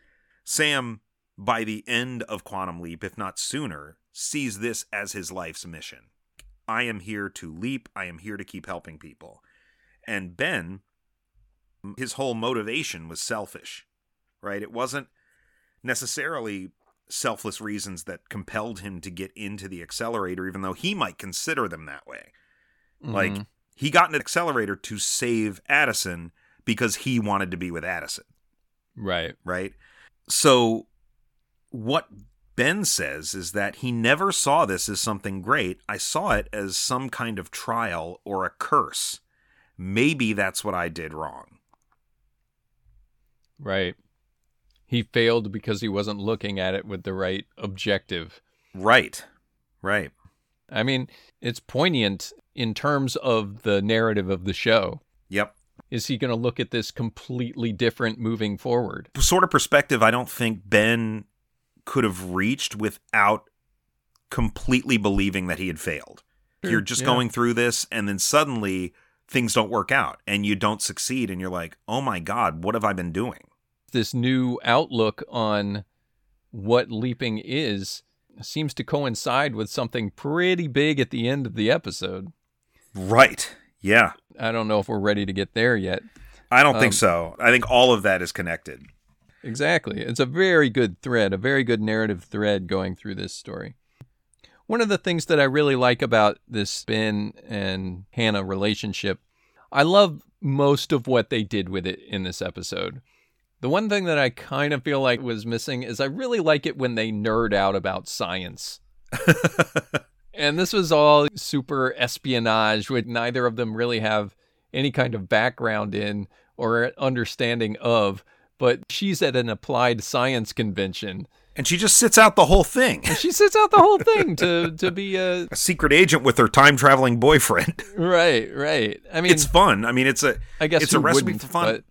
A: Sam, by the end of Quantum Leap, if not sooner, sees this as his life's mission. I am here to leap. I am here to keep helping people. And Ben, his whole motivation was selfish, right? It wasn't necessarily selfless reasons that compelled him to get into the accelerator, even though he might consider them that way. Like,
B: Mhm.
A: he got an accelerator to save Addison because he wanted to be with Addison
B: right.
A: right? So, what Ben says is that he never saw this as something great. I saw it as some kind of trial or a curse. Maybe that's what I did wrong.
B: Right. He failed because he wasn't looking at it with the right objective.
A: Right. Right.
B: I mean, it's poignant in terms of the narrative of the show.
A: Yep.
B: Is he going to look at this completely different moving forward?
A: Sort of perspective I don't think Ben could have reached without completely believing that he had failed.
B: Sure,
A: You're just
B: yeah.
A: going through this, and then suddenly things don't work out and you don't succeed, and you're like, oh my God, what have I been doing?
B: This new outlook on what leaping is seems to coincide with something pretty big at the end of the episode.
A: Right. Yeah.
B: I don't know if we're ready to get there yet.
A: I don't
B: Um,
A: think so. I think all of that is connected.
B: Exactly. It's a very good thread, a very good narrative thread going through this story. One of the things that I really like about this Ben and Hannah relationship, I love most of what they did with it in this episode. The one thing that I kind of feel like was missing is I really like it when they nerd out about science. and this was all super espionage, which neither of them really have any kind of background in or understanding of. But she's at an applied science convention.
A: And she just sits out the whole thing.
B: And she sits out the whole thing to, to be a.
A: A secret agent with her time traveling boyfriend.
B: Right, right. I mean,
A: it's fun. I mean, it's a
B: I guess
A: it's a recipe for fun,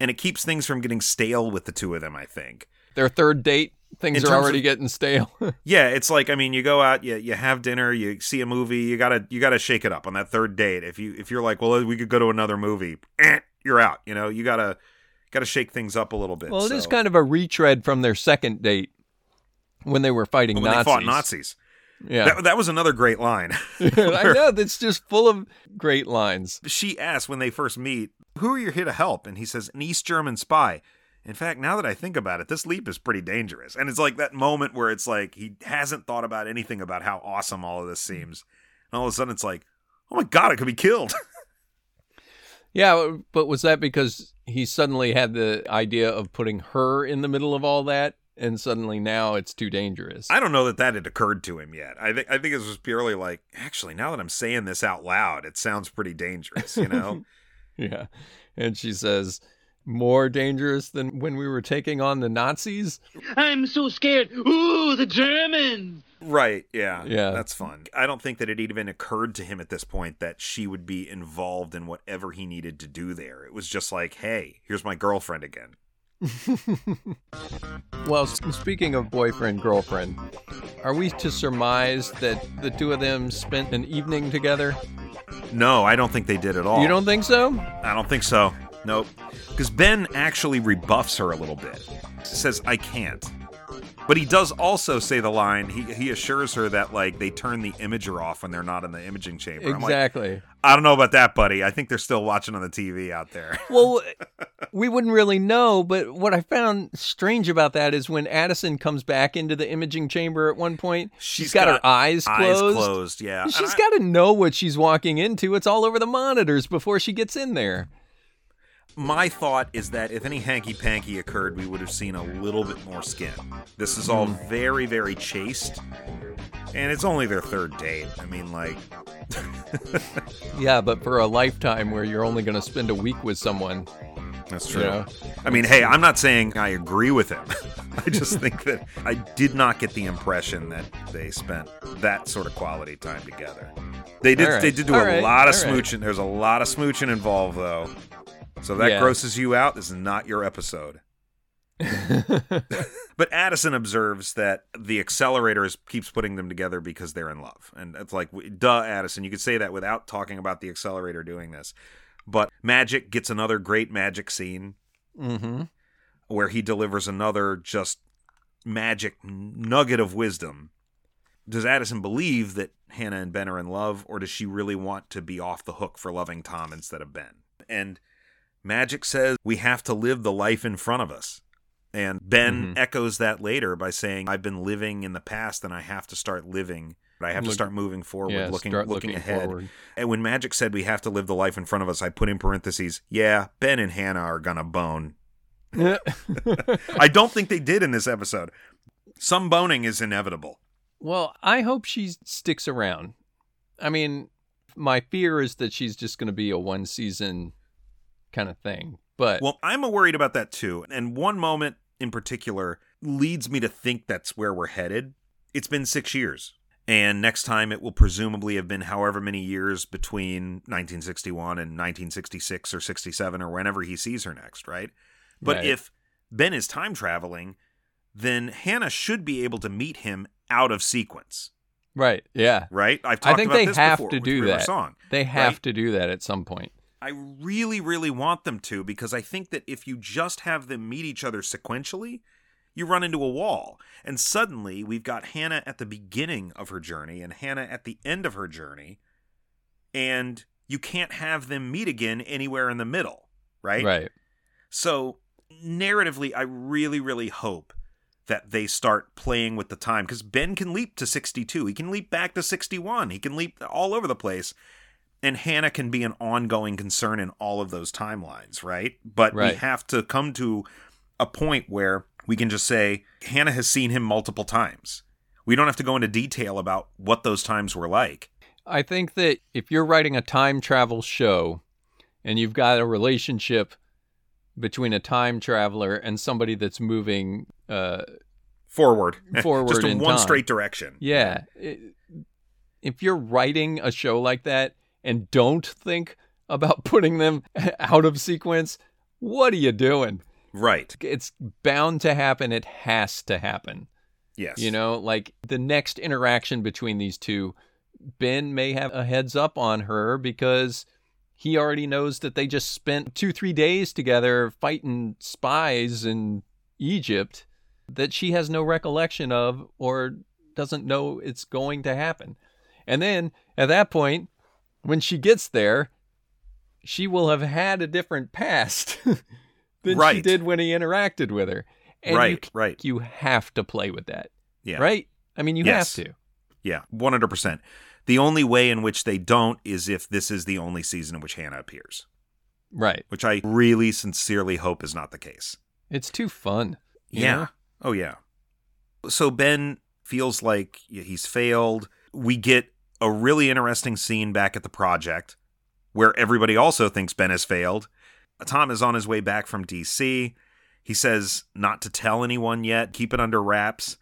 A: and it keeps things from getting stale with the two of them. I think.
B: their third date, things
A: In
B: are already
A: of-
B: getting stale.
A: Yeah, it's like I mean, you go out, you you have dinner, you see a movie, you gotta you gotta shake it up on that third date. If you if you're like, well, we could go to another movie, eh, you're out. You know, you gotta gotta shake things up a little bit.
B: well, it is
A: so-
B: kind of a retread from their second date when they were fighting
A: when
B: Nazis.
A: they fought Nazis.
B: Yeah.
A: That, that was another great line.
B: I know. That's just full of great lines.
A: she asks when they first meet, "Who are you here to help?" And he says, "An East German spy." In fact, now that I think about it, this leap is pretty dangerous. And it's like that moment where it's like he hasn't thought about anything about how awesome all of this hmm. seems. And all of a sudden it's like, "Oh my god, I could be killed."
B: Yeah, but was that because he suddenly had the idea of putting her in the middle of all that, and suddenly now it's too dangerous?
A: I don't know that that had occurred to him yet. I think I think it was purely like, actually, now that I'm saying this out loud, it sounds pretty dangerous, you know?
B: Yeah, and she says, "More dangerous than when we were taking on the Nazis."
C: I'm so scared. Ooh, the Germans.
A: right, yeah.
B: Yeah.
A: That's fun. I don't think that it even occurred to him at this point that she would be involved in whatever he needed to do there. It was just like, hey, here's my girlfriend again.
B: Well, speaking of boyfriend girlfriend, are we to surmise that the two of them spent an evening together?
A: No, I don't think they did at all.
B: You don't think so?
A: I don't think so. Nope. Because Ben actually rebuffs her a little bit. Says, I can't. But he does also say the line, he, he assures her that, like, they turn the imager off when they're not in the imaging chamber. I'm like,
B: Exactly.
A: I don't know about that, buddy. I think they're still watching on the TV out there.
B: Well, we wouldn't really know, but what I found strange about that is when Addison comes back into the imaging chamber at one point,
A: She's
B: got, her
A: got
B: eyes
A: Eyes
B: closed.
A: closed, yeah.
B: She's got to know what she's walking into. It's all over the monitors before she gets in there.
A: My thought is that if any hanky panky occurred, we would have seen a little bit more skin. This is all hmm. very, very chaste. And it's only their third date. I mean, like,
B: Yeah, but for a lifetime where you're only going to spend a week with someone,
A: that's
B: you
A: true.
B: know,
A: I mean, hey, I'm not saying I agree with him. I just think that I did not get the impression that they spent that sort of quality time together. They did.
B: Right.
A: They did do
B: All
A: a
B: right.
A: lot of
B: All right.
A: smooching. There's a lot of smooching involved, though. So that
B: Yeah.
A: grosses you out. This is not your episode. But Addison observes that the accelerator is, keeps putting them together because they're in love. And it's like, duh, Addison. You could say that without talking about the accelerator doing this. But Magic gets another great magic scene
B: hmm
A: where he delivers another just magic nugget of wisdom. Does Addison believe that Hannah and Ben are in love, or does she really want to be off the hook for loving Tom instead of Ben? And Magic says we have to live the life in front of us. And Ben
B: Mhm.
A: echoes that later by saying, I've been living in the past and I have to start living. I have to start moving forward,
B: yeah,
A: looking looking,
B: looking
A: ahead.
B: forward.
A: And when Magic said we have to live the life in front of us, I put in parentheses, yeah, Ben and Hannah are gonna bone. I don't think they did in this episode. Some boning is inevitable.
B: well, I hope she sticks around. I mean, my fear is that she's just going to be a one season kind of thing. But
A: Well, I'm worried about that too. And one moment in particular leads me to think that's where we're headed. It's been six years. And next time it will presumably have been however many years between 1961 and 1966 or 67 or whenever he sees her next, right? But
B: Right.
A: if Ben is time traveling, then Hannah should be able to meet him out of sequence,
B: right, yeah.
A: right? I've
B: I think
A: about
B: they
A: this
B: have
A: before
B: to do that.
A: Song.
B: They have
A: Right.
B: to do that at some point.
A: I really, really want them to because I think that if you just have them meet each other sequentially, you run into a wall. And suddenly we've got Hannah at the beginning of her journey and Hannah at the end of her journey. And you can't have them meet again anywhere in the middle, right?
B: Right.
A: So, narratively, I really, really hope that they start playing with the time because Ben can leap to 62. He can leap back to 61. He can leap all over the place. And Hannah can be an ongoing concern in all of those timelines, right? But we have to come to a point where we can just say Hannah has seen him multiple times. We don't have to go into detail about what those times were like.
B: I think that if you're writing a time travel show and you've got a relationship between a time traveler and somebody that's moving uh
A: Forward.
B: Forward
A: just in
B: in
A: one
B: time.
A: straight direction.
B: yeah it- if you're writing a show like that and don't think about putting them out of sequence what are you doing
A: Right.
B: it's bound to happen it has to happen
A: Yes.
B: you know like the next interaction between these two ben may have a heads up on her because he already knows that they just spent two three days together fighting spies in egypt that she has no recollection of or doesn't know it's going to happen and then at that point when she gets there she will have had a different past than she
A: Right.
B: did when he interacted with her and you
A: right. Right.
B: you have to play with that.
A: Yeah.
B: Right? I mean, you
A: Yes.
B: have to.
A: Yeah, 100%. The only way in which they don't is if this is the only season in which Hannah appears,
B: Right.
A: which I really sincerely hope is not the case.
B: It's too fun.
A: yeah.
B: know?
A: Oh, yeah. So Ben feels like he's failed. We get a really interesting scene back at the project where everybody also thinks Ben has failed. Tom is on his way back from DC. He says not to tell anyone yet, keep it under wraps.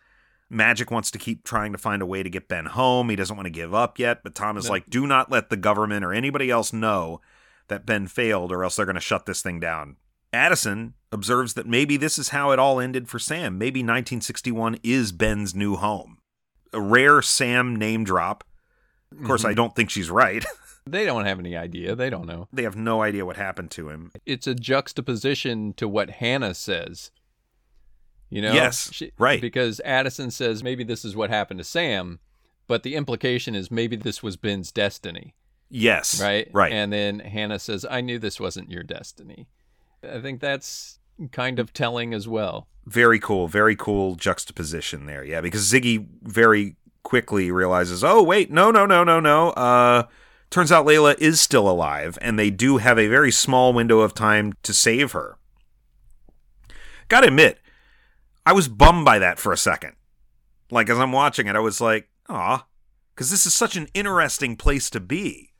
A: Magic wants to keep trying to find a way to get Ben home. He doesn't want to give up yet, but Tom is
B: No.
A: like, do not let the government or anybody else know that Ben failed, or else they're going to shut this thing down. Addison observes that maybe this is how it all ended for Sam. Maybe 1961 is Ben's new home. A rare Sam name drop. Of course, I mm-hmm. don't think she's right.
B: They don't have any idea. They don't know.
A: they have no idea what happened to him.
B: It's a juxtaposition to what Hannah says. You know?
A: Yes, right.
B: Because Addison says maybe this is what happened to Sam, but the implication is maybe this was Ben's destiny.
A: Yes.
B: Right?
A: Right.
B: And then Hannah says, I knew this wasn't your destiny. I think that's kind of telling as well.
A: very cool. Very cool juxtaposition there. Yeah, because Ziggy very quickly realizes, oh, wait, no, no, no, no, no. Uh, Turns out Layla is still alive, and they do have a very small window of time to save her. Gotta admit, I was bummed by that for a second. Like, as I'm watching it, I was like, aw, because this is such an interesting place to be,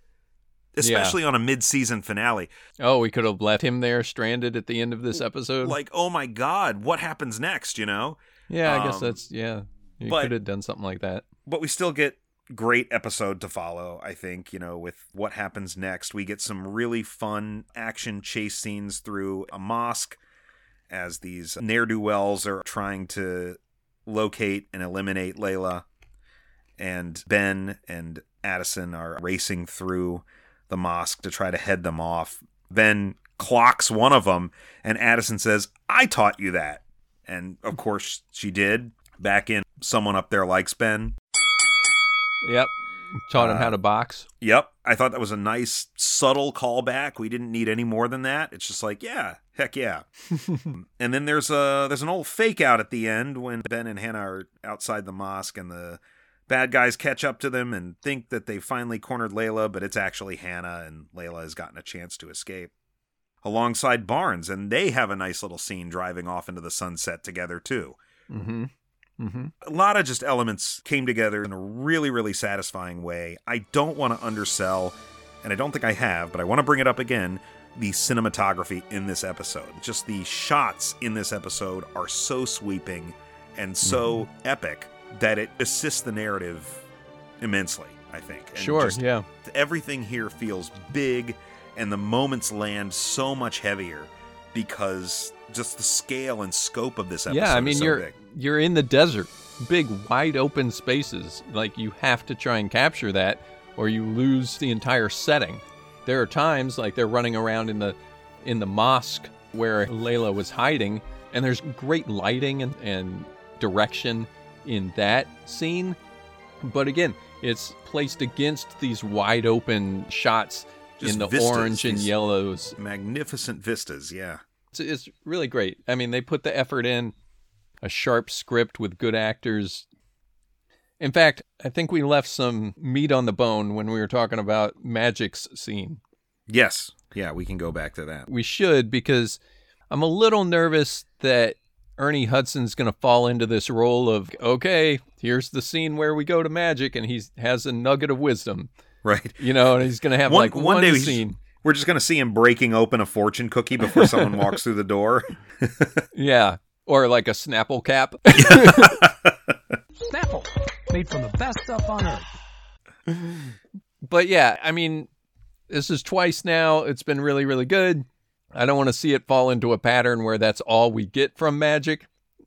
A: especially on a mid season finale.
B: Oh, we could have left him there stranded at the end of this episode.
A: Like, oh my God, what happens next, you know?
B: yeah, I guess
A: um,
B: that's yeah. You could have done something like that.
A: But we still get great episode to follow i think you know with what happens next. We get some really fun action chase scenes through a mosque as these ne'er-do-wells are trying to locate and eliminate layla. And ben and addison are racing through the mosque to try to head them off. Ben clocks one of them and addison says i taught you that. And of course she did. Back in someone up there likes ben
B: Yep. Taught him
A: Uh,
B: how to box.
A: Yep. I thought that was a nice, subtle callback. We didn't need any more than that. It's just like, yeah, heck yeah. and then there's a there's an old fake out at the end when Ben and Hannah are outside the mosque and the bad guys catch up to them and think that they finally cornered Layla, but it's actually Hannah and Layla has gotten a chance to escape. Alongside Barnes, and they have a nice little scene driving off into the sunset together too
B: Mm-hmm. Mm-hmm.
A: a lot of just elements came together in a really, really satisfying way. I don't want to undersell, and I don't think I have, but I want to bring it up again the cinematography in this episode. Just the shots in this episode are so sweeping and so epic that it assists the narrative immensely, I think. And
B: Sure.
A: just
B: yeah.
A: everything here feels big and the moments land so much heavier because just the scale and scope of this episode
B: Yeah. I mean,
A: so
B: you're
A: big.
B: You're in the desert, big wide open spaces. Like you have to try and capture that, or you lose the entire setting. There are times like they're running around in the in the mosque where Layla was hiding, and there's great lighting and, and direction in that scene. But again, it's placed against these wide open shots
A: Just
B: in the
A: vistas,
B: orange and yellows.
A: magnificent vistas yeah
B: It's, it's really great. I mean, they put the effort in, a sharp script with good actors. In fact, I think we left some meat on the bone when we were talking about Magic's scene.
A: yes yeah we can go back to that
B: We should because I'm a little nervous that Ernie Hudson's going to fall into this role of okay, here's the scene where we go to Magic and he has a nugget of wisdom,
A: right
B: you know, and he's going to have
A: one,
B: like
A: one
B: one,
A: day
B: scene.
A: we're just gonna see him breaking open a fortune cookie before someone walks through the door
B: Yeah, or like a Snapple cap.
E: Snapple, made from the best stuff on earth.
B: but yeah, I mean, this is twice now. It's been really, really good. I don't want to see it fall into a pattern where that's all we get from Magic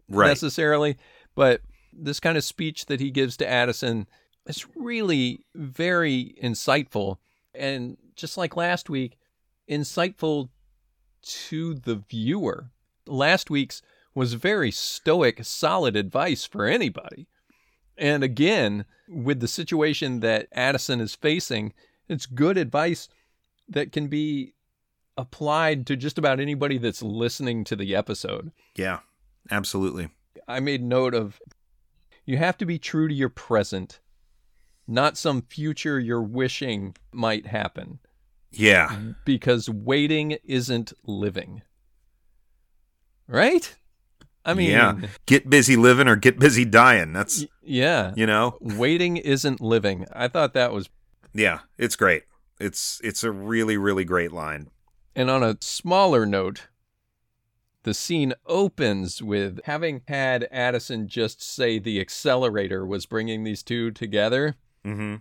A: right
B: necessarily. But this kind of speech that he gives to Addison is really very insightful. And just like last week, insightful to the viewer. Last week's was very stoic, solid advice for anybody. And again, with the situation that Addison is facing, it's good advice that can be applied to just about anybody that's listening to the episode.
A: yeah absolutely
B: I made note of you have to be true to your present, not some future you're wishing might happen,
A: yeah
B: because waiting isn't living. Right? I mean,
A: yeah get busy living or get busy dying that's
B: yeah.
A: you know
B: Waiting isn't living. I thought that was
A: yeah it's great it's it's a really really great line
B: And on a smaller note, the scene opens with having had Addison just say the accelerator was bringing these two together.
A: mm-hmm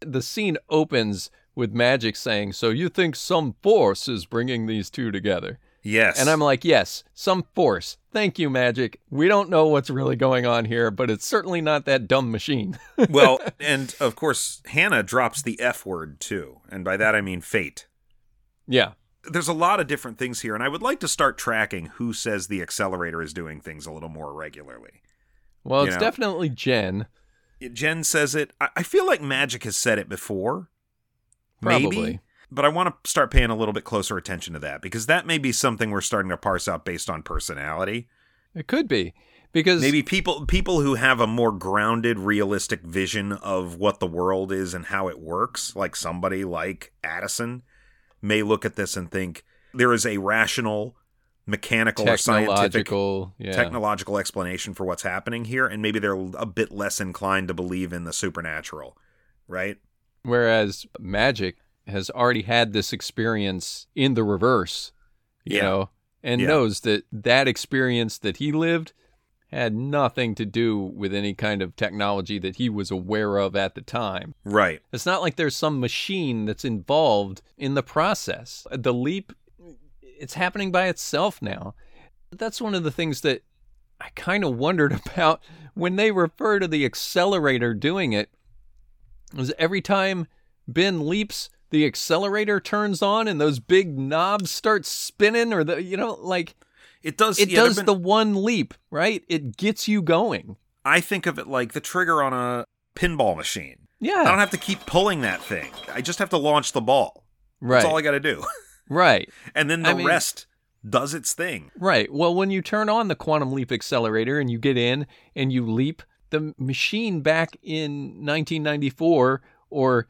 B: The scene opens with Magic saying, So you think some force is bringing these two together?
A: Yes
B: And I'm like, Yes, some force. Thank you, Magic. We don't know what's really going on here, but it's certainly not that dumb machine.
A: well and of course hannah drops the f word too and by that i mean fate
B: yeah.
A: there's a lot of different things here, and I would like to start tracking who says the accelerator is doing things a little more regularly.
B: Well,
A: You
B: it's
A: know.
B: definitely Jen.
A: Jen says it. I I feel like Magic has said it before. Maybe. But I want to start paying a little bit closer attention to that because that may be something we're starting to parse out based on personality.
B: It could be. because
A: maybe people people who have a more grounded realistic vision of what the world is and how it works like somebody like addison may look at this and think there is a rational mechanical or scientific
B: yeah.
A: technological explanation for what's happening here and maybe they're a bit less inclined to believe in the supernatural right
B: Whereas magic has already had this experience in the reverse, you
A: Yeah.
B: know, and
A: Yeah.
B: knows that that experience that he lived had nothing to do with any kind of technology that he was aware of at the time.
A: right
B: It's not like there's some machine that's involved in the process. The leap, it's happening by itself now. That's one of the things that I kind of wondered about when they refer to the accelerator doing it. Is every time Ben leaps, the accelerator turns on and those big knobs start spinning, or the you know like
A: it does
B: it
A: yeah,
B: does
A: been-
B: the one leap right. It gets you going.
A: i think of it like the trigger on a pinball machine
B: Yeah,
A: i don't have to keep pulling that thing i just have to launch the ball
B: right,
A: that's all i got to do
B: right.
A: and then the
B: I mean-
A: rest does its thing
B: Right. Well, when you turn on the quantum leap accelerator and you get in and you leap, the machine back in 1994 or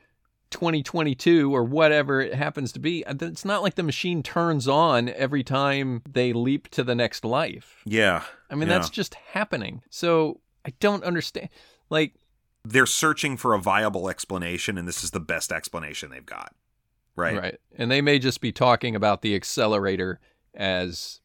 B: 2022 or whatever it happens to be, uh, it's not like the machine turns on every time they leap to the next life.
A: yeah
B: I mean,
A: yeah.
B: that's just happening. So I don't understand. Like,
A: they're searching for a viable explanation and this is the best explanation they've got right,
B: right. And they may just be talking about the accelerator as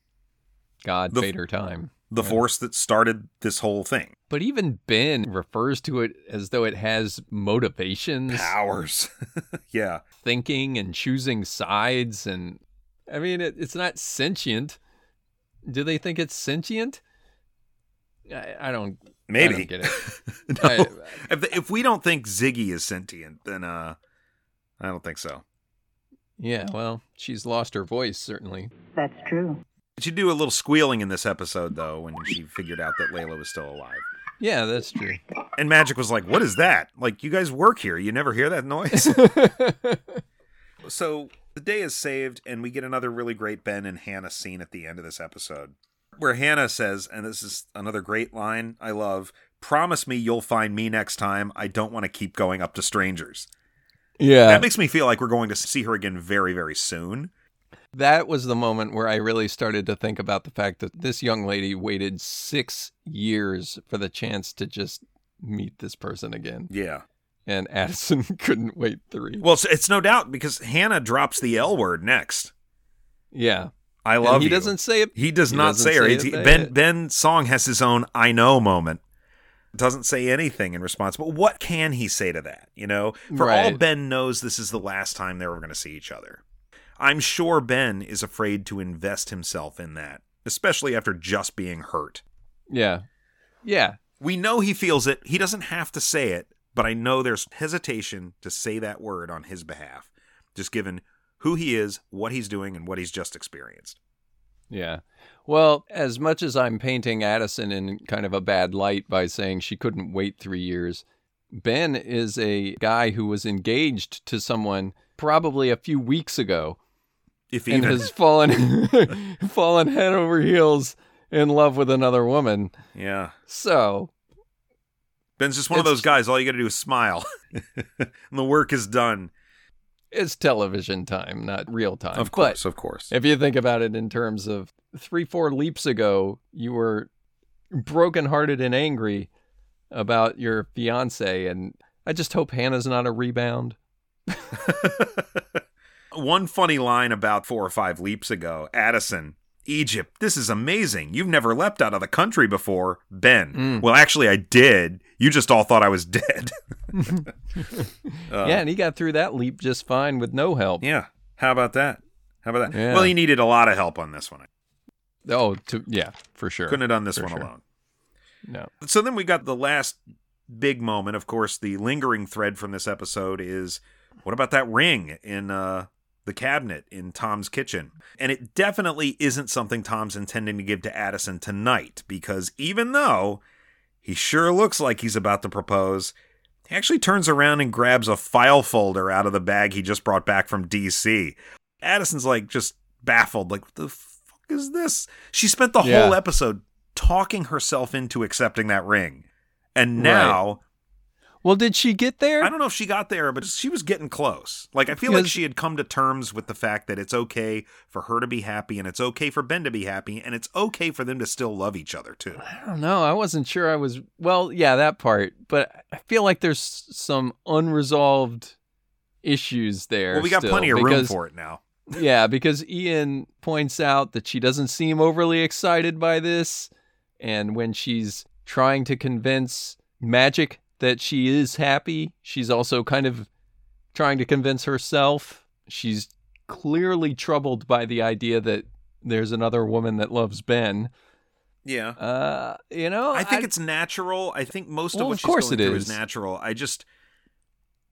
B: God,
A: The-
B: time.
A: the force that started this whole thing
B: But even Ben refers to it as though it has motivations,
A: powers yeah
B: thinking, and choosing sides. And I mean, it, it's not sentient. Do they think it's sentient? I, I don't.
A: maybe
B: I don't get it.
A: no
B: I-
A: if, if we don't think ziggy is sentient then uh i don't think so
B: Yeah, well, she's lost her voice, certainly.
F: That's true.
A: she do a little squealing in this episode though when she figured out that layla was still alive
B: Yeah, that's true.
A: and magic was like what is that like you guys work here you never hear that noise So the day is saved, and we get another really great Ben and Hannah scene at the end of this episode, where Hannah says, and this is another great line I love promise me you'll find me next time. I don't want to keep going up to strangers.
B: yeah.
A: That makes me feel like we're going to see her again very, very soon.
B: That was the moment where I really started to think about the fact that this young lady waited six years for the chance to just meet this person again.
A: Yeah.
B: And Addison couldn't wait three.
A: Well, it's, it's no doubt because Hannah drops the L word next.
B: Yeah.
A: I
B: And
A: love
B: he
A: you.
B: doesn't say it.
A: He does
B: He
A: not say her.
B: say it, but-
A: ben Ben Song has his own I know moment. Doesn't say anything in response. But what can he say to that? You know, for all Ben knows, this is the last time they're ever going to see each other. I'm sure Ben is afraid to invest himself in that, especially after just being hurt.
B: Yeah. Yeah.
A: We know he feels it. He doesn't have to say it, but I know there's hesitation to say that word on his behalf, just given who he is, what he's doing, and what he's just experienced.
B: Yeah. Well, as much as I'm painting Addison in kind of a bad light by saying she couldn't wait three years, Ben is a guy who was engaged to someone probably a few weeks ago
A: If
B: and has fallen fallen head over heels in love with another woman.
A: yeah.
B: So
A: Ben's just one of those guys. All you got to do is smile, and the work is done.
B: it's television time, not real time.
A: Of
B: But
A: course, of course.
B: If you think about it in terms of three, four leaps ago, you were brokenhearted and angry about your fiance, and I just hope Hannah's not a rebound.
A: One funny line about four or five leaps ago Addison, Egypt, this is amazing. You've never leapt out of the country before. Ben,
B: Mm.
A: well, actually, I did. You just all thought I was dead. Uh,
B: yeah, and he got through that leap just fine with no help.
A: Yeah. How about that? How about that?
B: Yeah.
A: Well, he needed a lot of help on this one.
B: Oh, to, yeah, for sure.
A: Couldn't have done this
B: For
A: one
B: sure.
A: alone.
B: No.
A: So then we got the last big moment. Of course, the lingering thread from this episode is what about that ring in uh, the cabinet in Tom's kitchen? And it definitely isn't something Tom's intending to give to Addison tonight because even though he sure looks like he's about to propose, he actually turns around and grabs a file folder out of the bag he just brought back from DC. Addison's like just baffled, like, what the fuck is this? She spent the
B: Yeah.
A: whole episode talking herself into accepting that ring. And now
B: Well, did she get there?
A: I don't know if she got there, but she was getting close. Like I feel like she had come to terms with the fact that it's okay for her to be happy and it's okay for Ben to be happy and it's okay for them to still love each other too.
B: I don't know. I wasn't sure I was. Well, yeah, that part. But I feel like there's some unresolved issues there.
A: Well, we got
B: still,
A: plenty of room for it now.
B: yeah, because Ian points out that she doesn't seem overly excited by this. And when she's trying to convince Magic that she is happy, she's also kind of trying to convince herself. She's clearly troubled by the idea that there's another woman that loves Ben.
A: Yeah.
B: Uh, you know,
A: I think it's natural. I think most
B: Well,
A: of what
B: of
A: she's
B: course
A: going
B: it
A: through
B: is.
A: is natural. I just,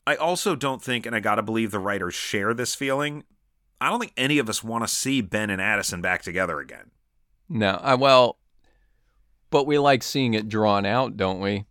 A: I also don't think, and I got to believe the writers share this feeling. I don't think any of us want to see Ben and Addison back together again.
B: No, I, well, but we like seeing it drawn out, don't we?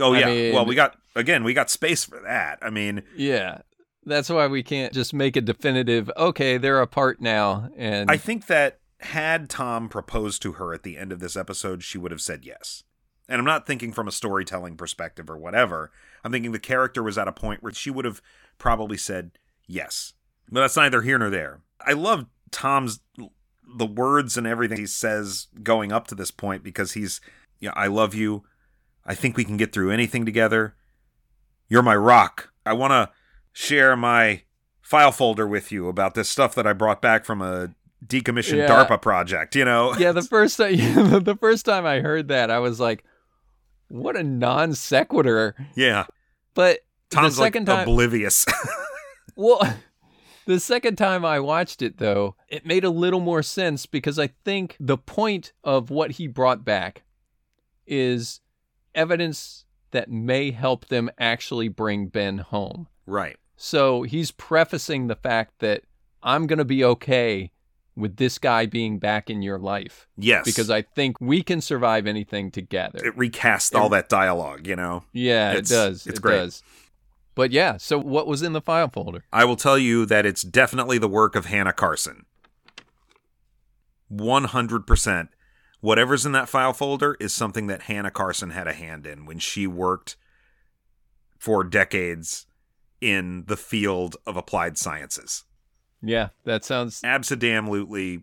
A: Oh
B: I
A: yeah.
B: mean-
A: well, we got again, we got space for that. I mean,
B: Yeah. That's why we can't just make a definitive, okay, they're apart now. And
A: I think that had Tom proposed to her at the end of this episode, she would have said yes. And I'm not thinking from a storytelling perspective or whatever. I'm thinking the character was at a point where she would have probably said yes. But that's neither here nor there. I love Tom's the words and everything he says going up to this point because he's you know, I love you. I think we can get through anything together. You're my rock. I want to share my file folder with you about this stuff that I brought back from a decommissioned
B: Yeah.
A: DARPA project, you know?
B: yeah, the first time the first time I heard that, I was like, what a non sequitur.
A: Yeah.
B: But
A: Tom's
B: the second
A: like
B: time
A: oblivious.
B: Well, the second time I watched it, though, it made a little more sense because I think the point of what he brought back is evidence that may help them actually bring Ben home.
A: right.
B: So he's prefacing the fact that I'm going to be okay with this guy being back in your life
A: Yes.
B: because I think we can survive anything together.
A: it recast all that dialogue, you know?
B: yeah,
A: it's-
B: it does.
A: it's
B: it
A: great.
B: does. But yeah, so what was in the file folder?
A: I will tell you that it's definitely the work of Hannah Carson. 100%. Whatever's in that file folder is something that Hannah Carson had a hand in when she worked for decades in the field of applied sciences.
B: Yeah, that sounds
A: Absolutely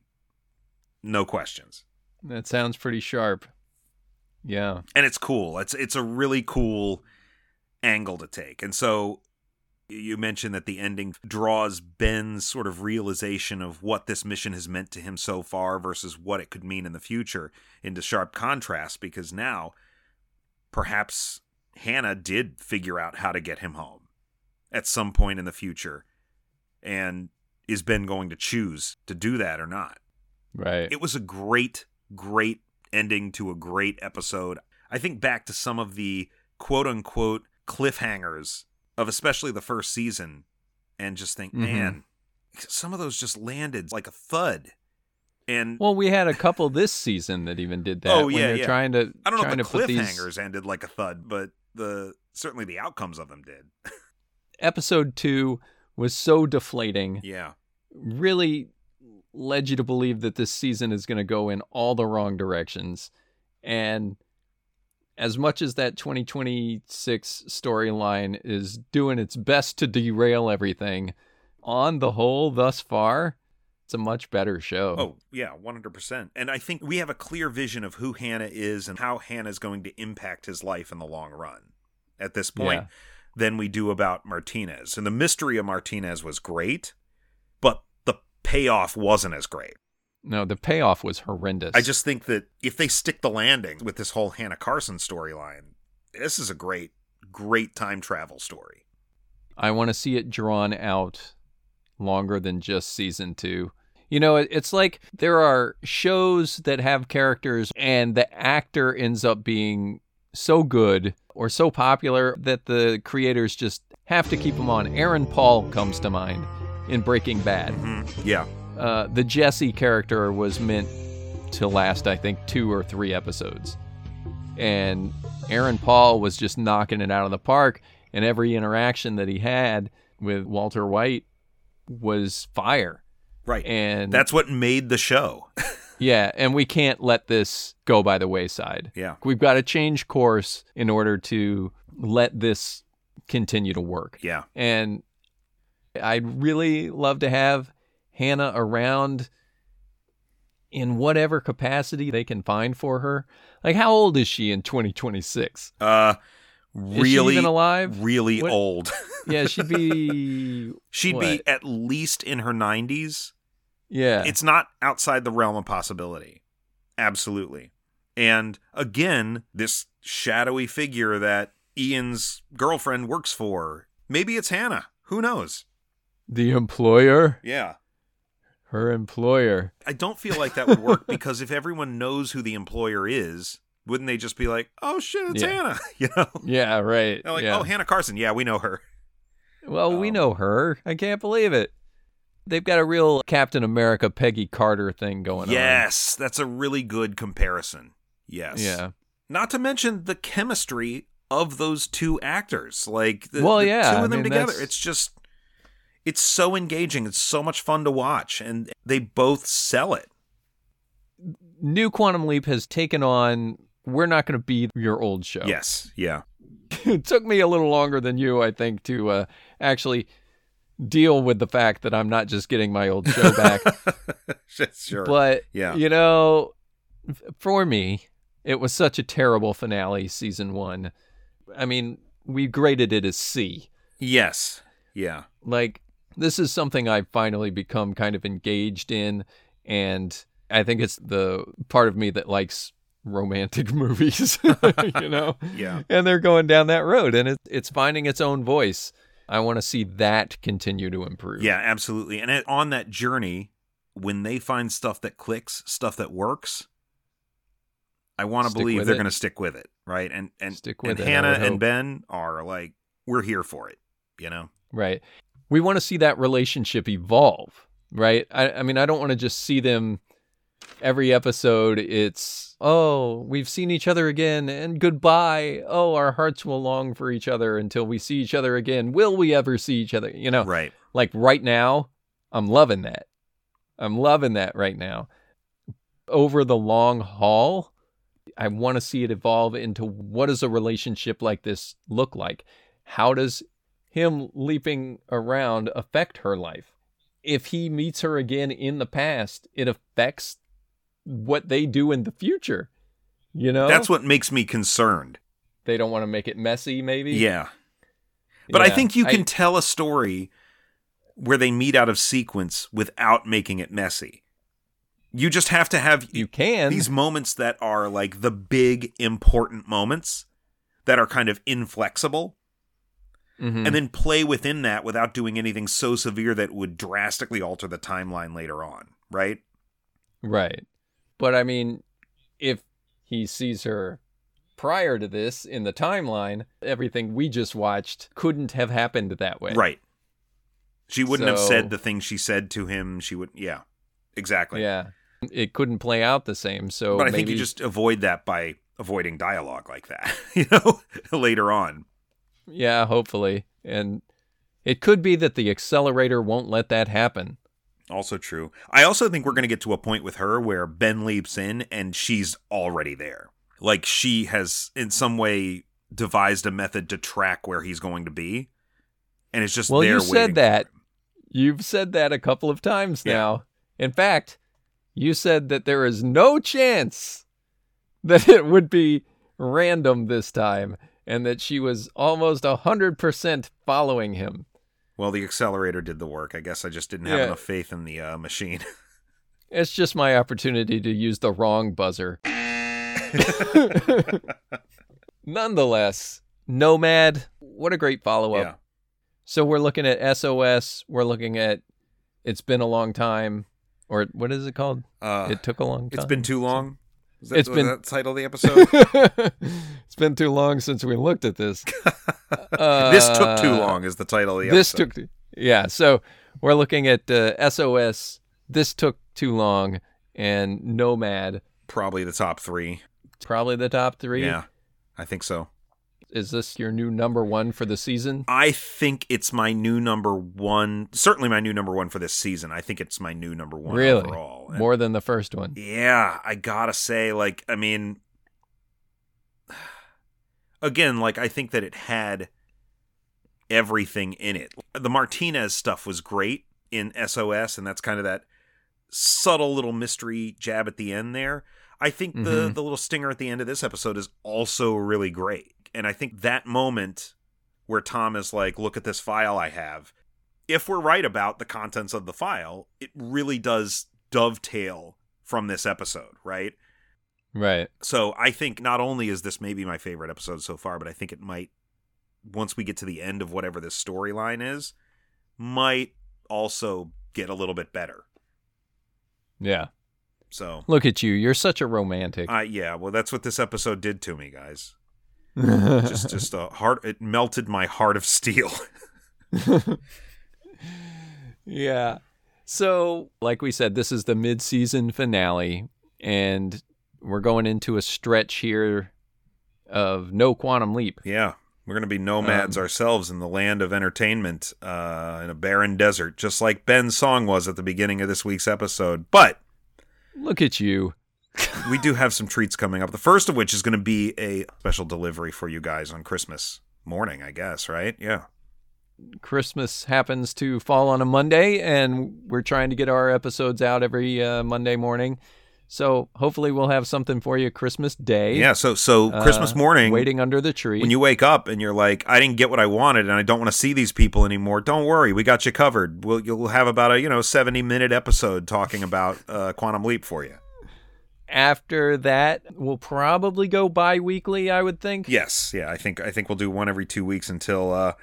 A: no questions.
B: that sounds pretty sharp. Yeah.
A: and it's cool. It's it's a really cool angle to take. And so you mentioned that the ending draws Ben's sort of realization of what this mission has meant to him so far versus what it could mean in the future into sharp contrast because now perhaps Hannah did figure out how to get him home at some point in the future. And is Ben going to choose to do that or not?
B: Right.
A: It was a great, great ending to a great episode. I think back to some of the quote unquote cliffhangers of especially the first season and just think,
B: Mhm.
A: man, some of those just landed like a thud. And
B: well, we had a couple this season that even did that.
A: Oh, yeah, yeah.
B: trying to
A: I don't know if the
B: put these
A: cliffhangers ended like a thud, but the certainly the outcomes of them did.
B: episode 2 was so deflating.
A: Yeah.
B: Really led you to believe that this season is going to go in all the wrong directions. And as much as that 2026 storyline is doing its best to derail everything, on the whole thus far, it's a much better show.
A: Oh, yeah, 100%. And I think we have a clear vision of who Hannah is and how Hannah is going to impact his life in the long run at this point
B: Yeah.
A: than we do about Martinez. And the mystery of Martinez was great, but the payoff wasn't as great.
B: No, the payoff was horrendous.
A: I just think that if they stick the landing with this whole Hannah Carson storyline, this is a great, great time travel story.
B: I want to see it drawn out longer than just season two. You know, it's like there are shows that have characters and the actor ends up being so good or so popular that the creators just have to keep them on. Aaron Paul comes to mind in Breaking Bad.
A: Mhm. Yeah.
B: Uh, the Jesse character was meant to last, I think, two or three episodes. And Aaron Paul was just knocking it out of the park. And every interaction that he had with Walter White was fire.
A: Right.
B: And
A: That's what made the show.
B: Yeah, and we can't let this go by the wayside.
A: Yeah.
B: We've got to change course in order to let this continue to work.
A: Yeah.
B: And I'd really love to have Hannah around in whatever capacity they can find for her. Like, how old is she in 2026?
A: Uh
B: Is she
A: really
B: even alive?
A: really
B: What-
A: old.
B: Yeah, she'd be.
A: She'd
B: What?
A: be at least in her 90s.
B: Yeah.
A: It's not outside the realm of possibility. Absolutely. And again, this shadowy figure that Ian's girlfriend works for. Maybe it's Hannah. Who knows?
B: the employer,
A: Yeah.
B: Her employer.
A: I don't feel like that would work because if everyone knows who the employer is, wouldn't they just be like, "Oh shit, it's
B: Yeah.
A: Hannah"? You know?
B: Yeah, right.
A: They're like,
B: yeah.
A: "Oh, Hannah Carson. Yeah, we know her."
B: Well, we
A: Um,
B: know her. I can't believe it. They've got a real Captain America Peggy Carter thing going on.
A: Yes, that's a really good comparison. Yes.
B: Yeah.
A: Not to mention the chemistry of those two actors. Like, the,
B: Well,
A: the
B: yeah,
A: two of them
B: mean,
A: together.
B: that's-
A: It's just, it's so engaging. It's so much fun to watch, and they both sell it.
B: New Quantum Leap has taken on we're not going to be your old show.
A: Yes. Yeah.
B: it took me a little longer than you, I think, to uh, actually deal with the fact that I'm not just getting my old show back.
A: sure.
B: but
A: Yeah.
B: you know, for me, it was such a terrible finale, season one. I mean, we graded it as C.
A: yes. Yeah.
B: Like this is something I've finally become kind of engaged in, and I think it's the part of me that likes romantic movies, you know.
A: Yeah.
B: And they're going down that road, and it, it's finding its own voice. I want to see that continue to improve.
A: Yeah, absolutely. And it, on that journey, when they find stuff that clicks, stuff that works, I want to believe they're going to stick with it, right? And and,
B: Stick with
A: and
B: it,
A: Hannah and. Ben are like, we're here for it, you know?
B: Right. We want to see that relationship evolve, right? I, I mean, I don't want to just see them every episode. It's, oh, we've seen each other again and goodbye. Oh, our hearts will long for each other until we see each other again. Will we ever see each other? You know,
A: Right.
B: like right now, I'm loving that. I'm loving that right now. Over the long haul, I want to see it evolve into what does a relationship like this look like? How does him leaping around affect her life? If he meets her again in the past, it affects what they do in the future. You know?
A: That's what makes me concerned.
B: they don't want to make it messy, maybe?
A: Yeah. But I think you can tell a story where they meet out of sequence without making it messy. You just have to have
B: you can.
A: these moments that are like the big important moments that are kind of inflexible
B: Mhm.
A: and then play within that without doing anything so severe that would drastically alter the timeline later on, right?
B: Right. But I mean, if he sees her prior to this in the timeline, everything we just watched couldn't have happened that way.
A: Right. She wouldn't have said the things she said to him. She would yeah. Exactly.
B: Yeah. It couldn't play out the same. So
A: but I
B: maybe,
A: think you just avoid that by avoiding dialogue like that, you know, later on.
B: Yeah, hopefully. And it could be that the accelerator won't let that happen.
A: Also true. I also think we're going to get to a point with her where Ben leaps in and she's already there. Like she has in some way devised a method to track where he's going to be and it's just
B: Well,
A: there
B: you
A: waiting
B: said
A: for
B: that. You've said that a couple of times
A: Yeah.
B: now. In fact, you said that there is no chance that it would be random this time and that she was almost 100% following him.
A: Well, the accelerator did the work. I guess I just didn't have
B: Yeah.
A: enough faith in the uh, machine.
B: It's just my opportunity to use the wrong buzzer. Nonetheless, Nomad, what a great follow up.
A: yeah.
B: So we're looking at SOS, we're looking at It's Been a Long Time, or what is it called?
A: Uh,
B: it took a long time.
A: it's been too long. Is that,
B: It's been-
A: that the title of the episode?
B: it's been too long since we looked at this. Uh,
A: this took too long is the title of the
B: This
A: episode.
B: took, yeah. So we're looking at uh, SOS. This took too long, and Nomad,
A: probably the top 3.
B: probably the top three.
A: Yeah. I think so.
B: Is this your new number one for the season?
A: I think it's my new number one. Certainly, my new number one for this season. I think it's my new number one
B: really?
A: overall. And-
B: More than the first one.
A: Yeah, I gotta say, like, I mean, again, like, I think that it had everything in it. The Martinez stuff was great in SOS, and that's kind of that subtle little mystery jab at the end there. I think the
B: Mhm.
A: the little stinger at the end of this episode is also really great, and I think that moment where Tom is like, "Look at this file I have." If we're right about the contents of the file, it really does dovetail from this episode, right?
B: Right.
A: So I think not only is this maybe my favorite episode so far, but I think it might, once we get to the end of whatever this storyline is, might also get a little bit better.
B: Yeah.
A: So,
B: Look at you. You're such a romantic.
A: uh, yeah, well, that's what this episode did to me, guys. Just, just a heart. It melted my heart of steel.
B: yeah. So, like we said, this is the mid-season finale, and we're going into a stretch here of no quantum leap.
A: yeah, we're gonna be nomads
B: Um,
A: ourselves in the land of entertainment, uh, in a barren desert, just like Ben Song was at the beginning of this week's episode. But
B: Look at you.
A: We do have some treats coming up. The first of which is going to be a special delivery for you guys on Christmas morning, I guess, right? Yeah.
B: Christmas happens to fall on a Monday, and we're trying to get our episodes out every uh, Monday morning. So hopefully, we'll have something for you Christmas Day.
A: Yeah, so so
B: uh,
A: Christmas morning
B: waiting under the tree.
A: when you wake up and you're like, I didn't get what I wanted and I don't want to see these people anymore. Don't worry, we got you covered. We'll you'll have about a, you know, 70 minute episode talking about uh, Quantum Leap for you.
B: After that, we'll probably go bi-weekly. I would think.
A: Yes, yeah, I think I think we'll do one every 2 weeks until uh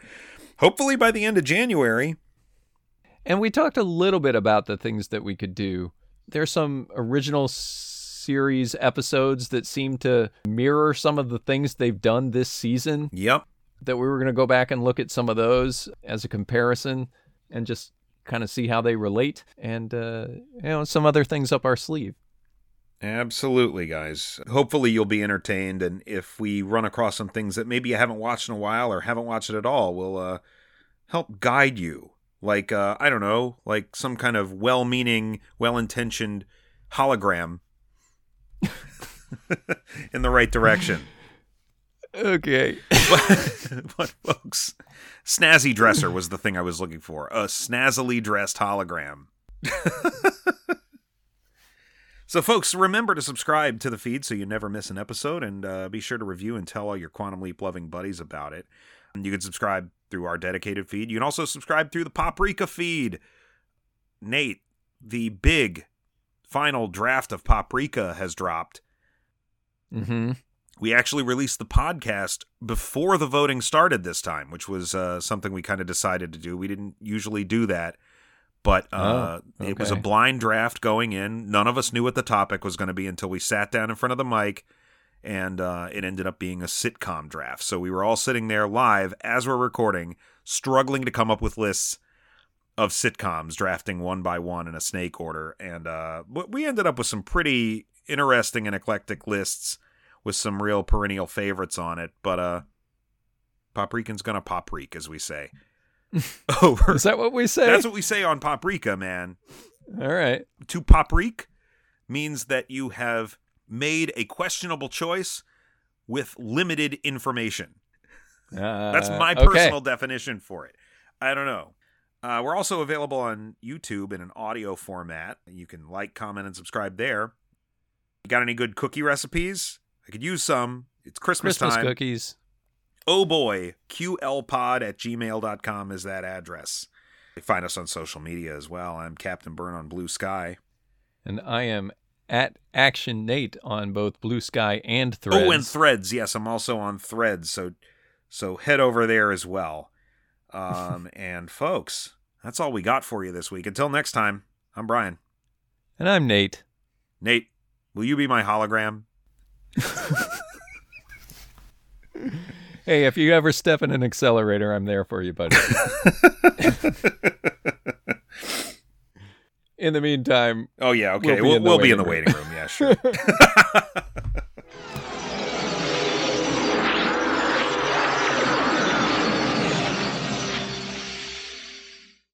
A: hopefully by the end of January.
B: And we talked a little bit about the things that we could do. There's some original series episodes that seem to mirror some of the things they've done this season.
A: Yep.
B: That we were going to go back and look at some of those as a comparison and just kind of see how they relate and uh, you know some other things up our sleeve.
A: Absolutely, guys. Hopefully, you'll be entertained, and if we run across some things that maybe you haven't watched in a while or haven't watched it at all, we'll uh, help guide you. Like uh, I don't know, like some kind of well-meaning, well-intentioned hologram in the right direction.
B: Okay.
A: but folks, snazzy dresser was the thing I was looking for. A snazzily dressed hologram. so, folks, remember to subscribe to the feed so you never miss an episode, and uh, be sure to review and tell all your Quantum Leap loving buddies about it. And you can subscribe through our dedicated feed. You can also subscribe through the Paprika feed. Nate, the big final draft of Paprika has dropped.
B: Mm-hmm.
A: We actually released the podcast before the voting started this time, which was uh, something we kind of decided to do. We didn't usually do that, but uh,
B: Oh,
A: it was a blind draft going in. None of us knew what the topic was going to be until we sat down in front of the mic, and uh, it ended up being a sitcom draft. So we were all sitting there live as we're recording, struggling to come up with lists of sitcoms, drafting one by one in a snake order, and uh, we ended up with some pretty interesting and eclectic lists with some real perennial favorites on it. But uh, Paprika's gonna paprika, as we say. Over.
B: Is that what we say?
A: That's what we say on Paprika, man.
B: All right.
A: To paprik means that you have made a questionable choice with limited information.
B: Uh,
A: That's my
B: okay.
A: personal definition for it. I don't know. Uh, we're also available on YouTube in an audio format. You can like, comment, and subscribe there. You got any good cookie recipes? I could use some. It's Christmas,
B: Christmas
A: time.
B: cookies.
A: Oh boy, QLpod at gmail.com is that address. Find us on social media as well. I'm Captain Burn on Bluesky.
B: And I am at Action Nate on both Bluesky and Threads.
A: Oh, and Threads. Yes, I'm also on Threads. So, so head over there as well. Um, and folks, that's all we got for you this week. Until next time, I'm Brian.
B: and I'm Nate.
A: Nate, will you be my hologram?
B: Hey, if you ever step in an accelerator, I'm there for you, buddy. in the meantime,
A: Oh yeah, okay.
B: We'll be
A: We'll,
B: in the
A: we'll be in the
B: waiting
A: waiting room. Yeah, sure.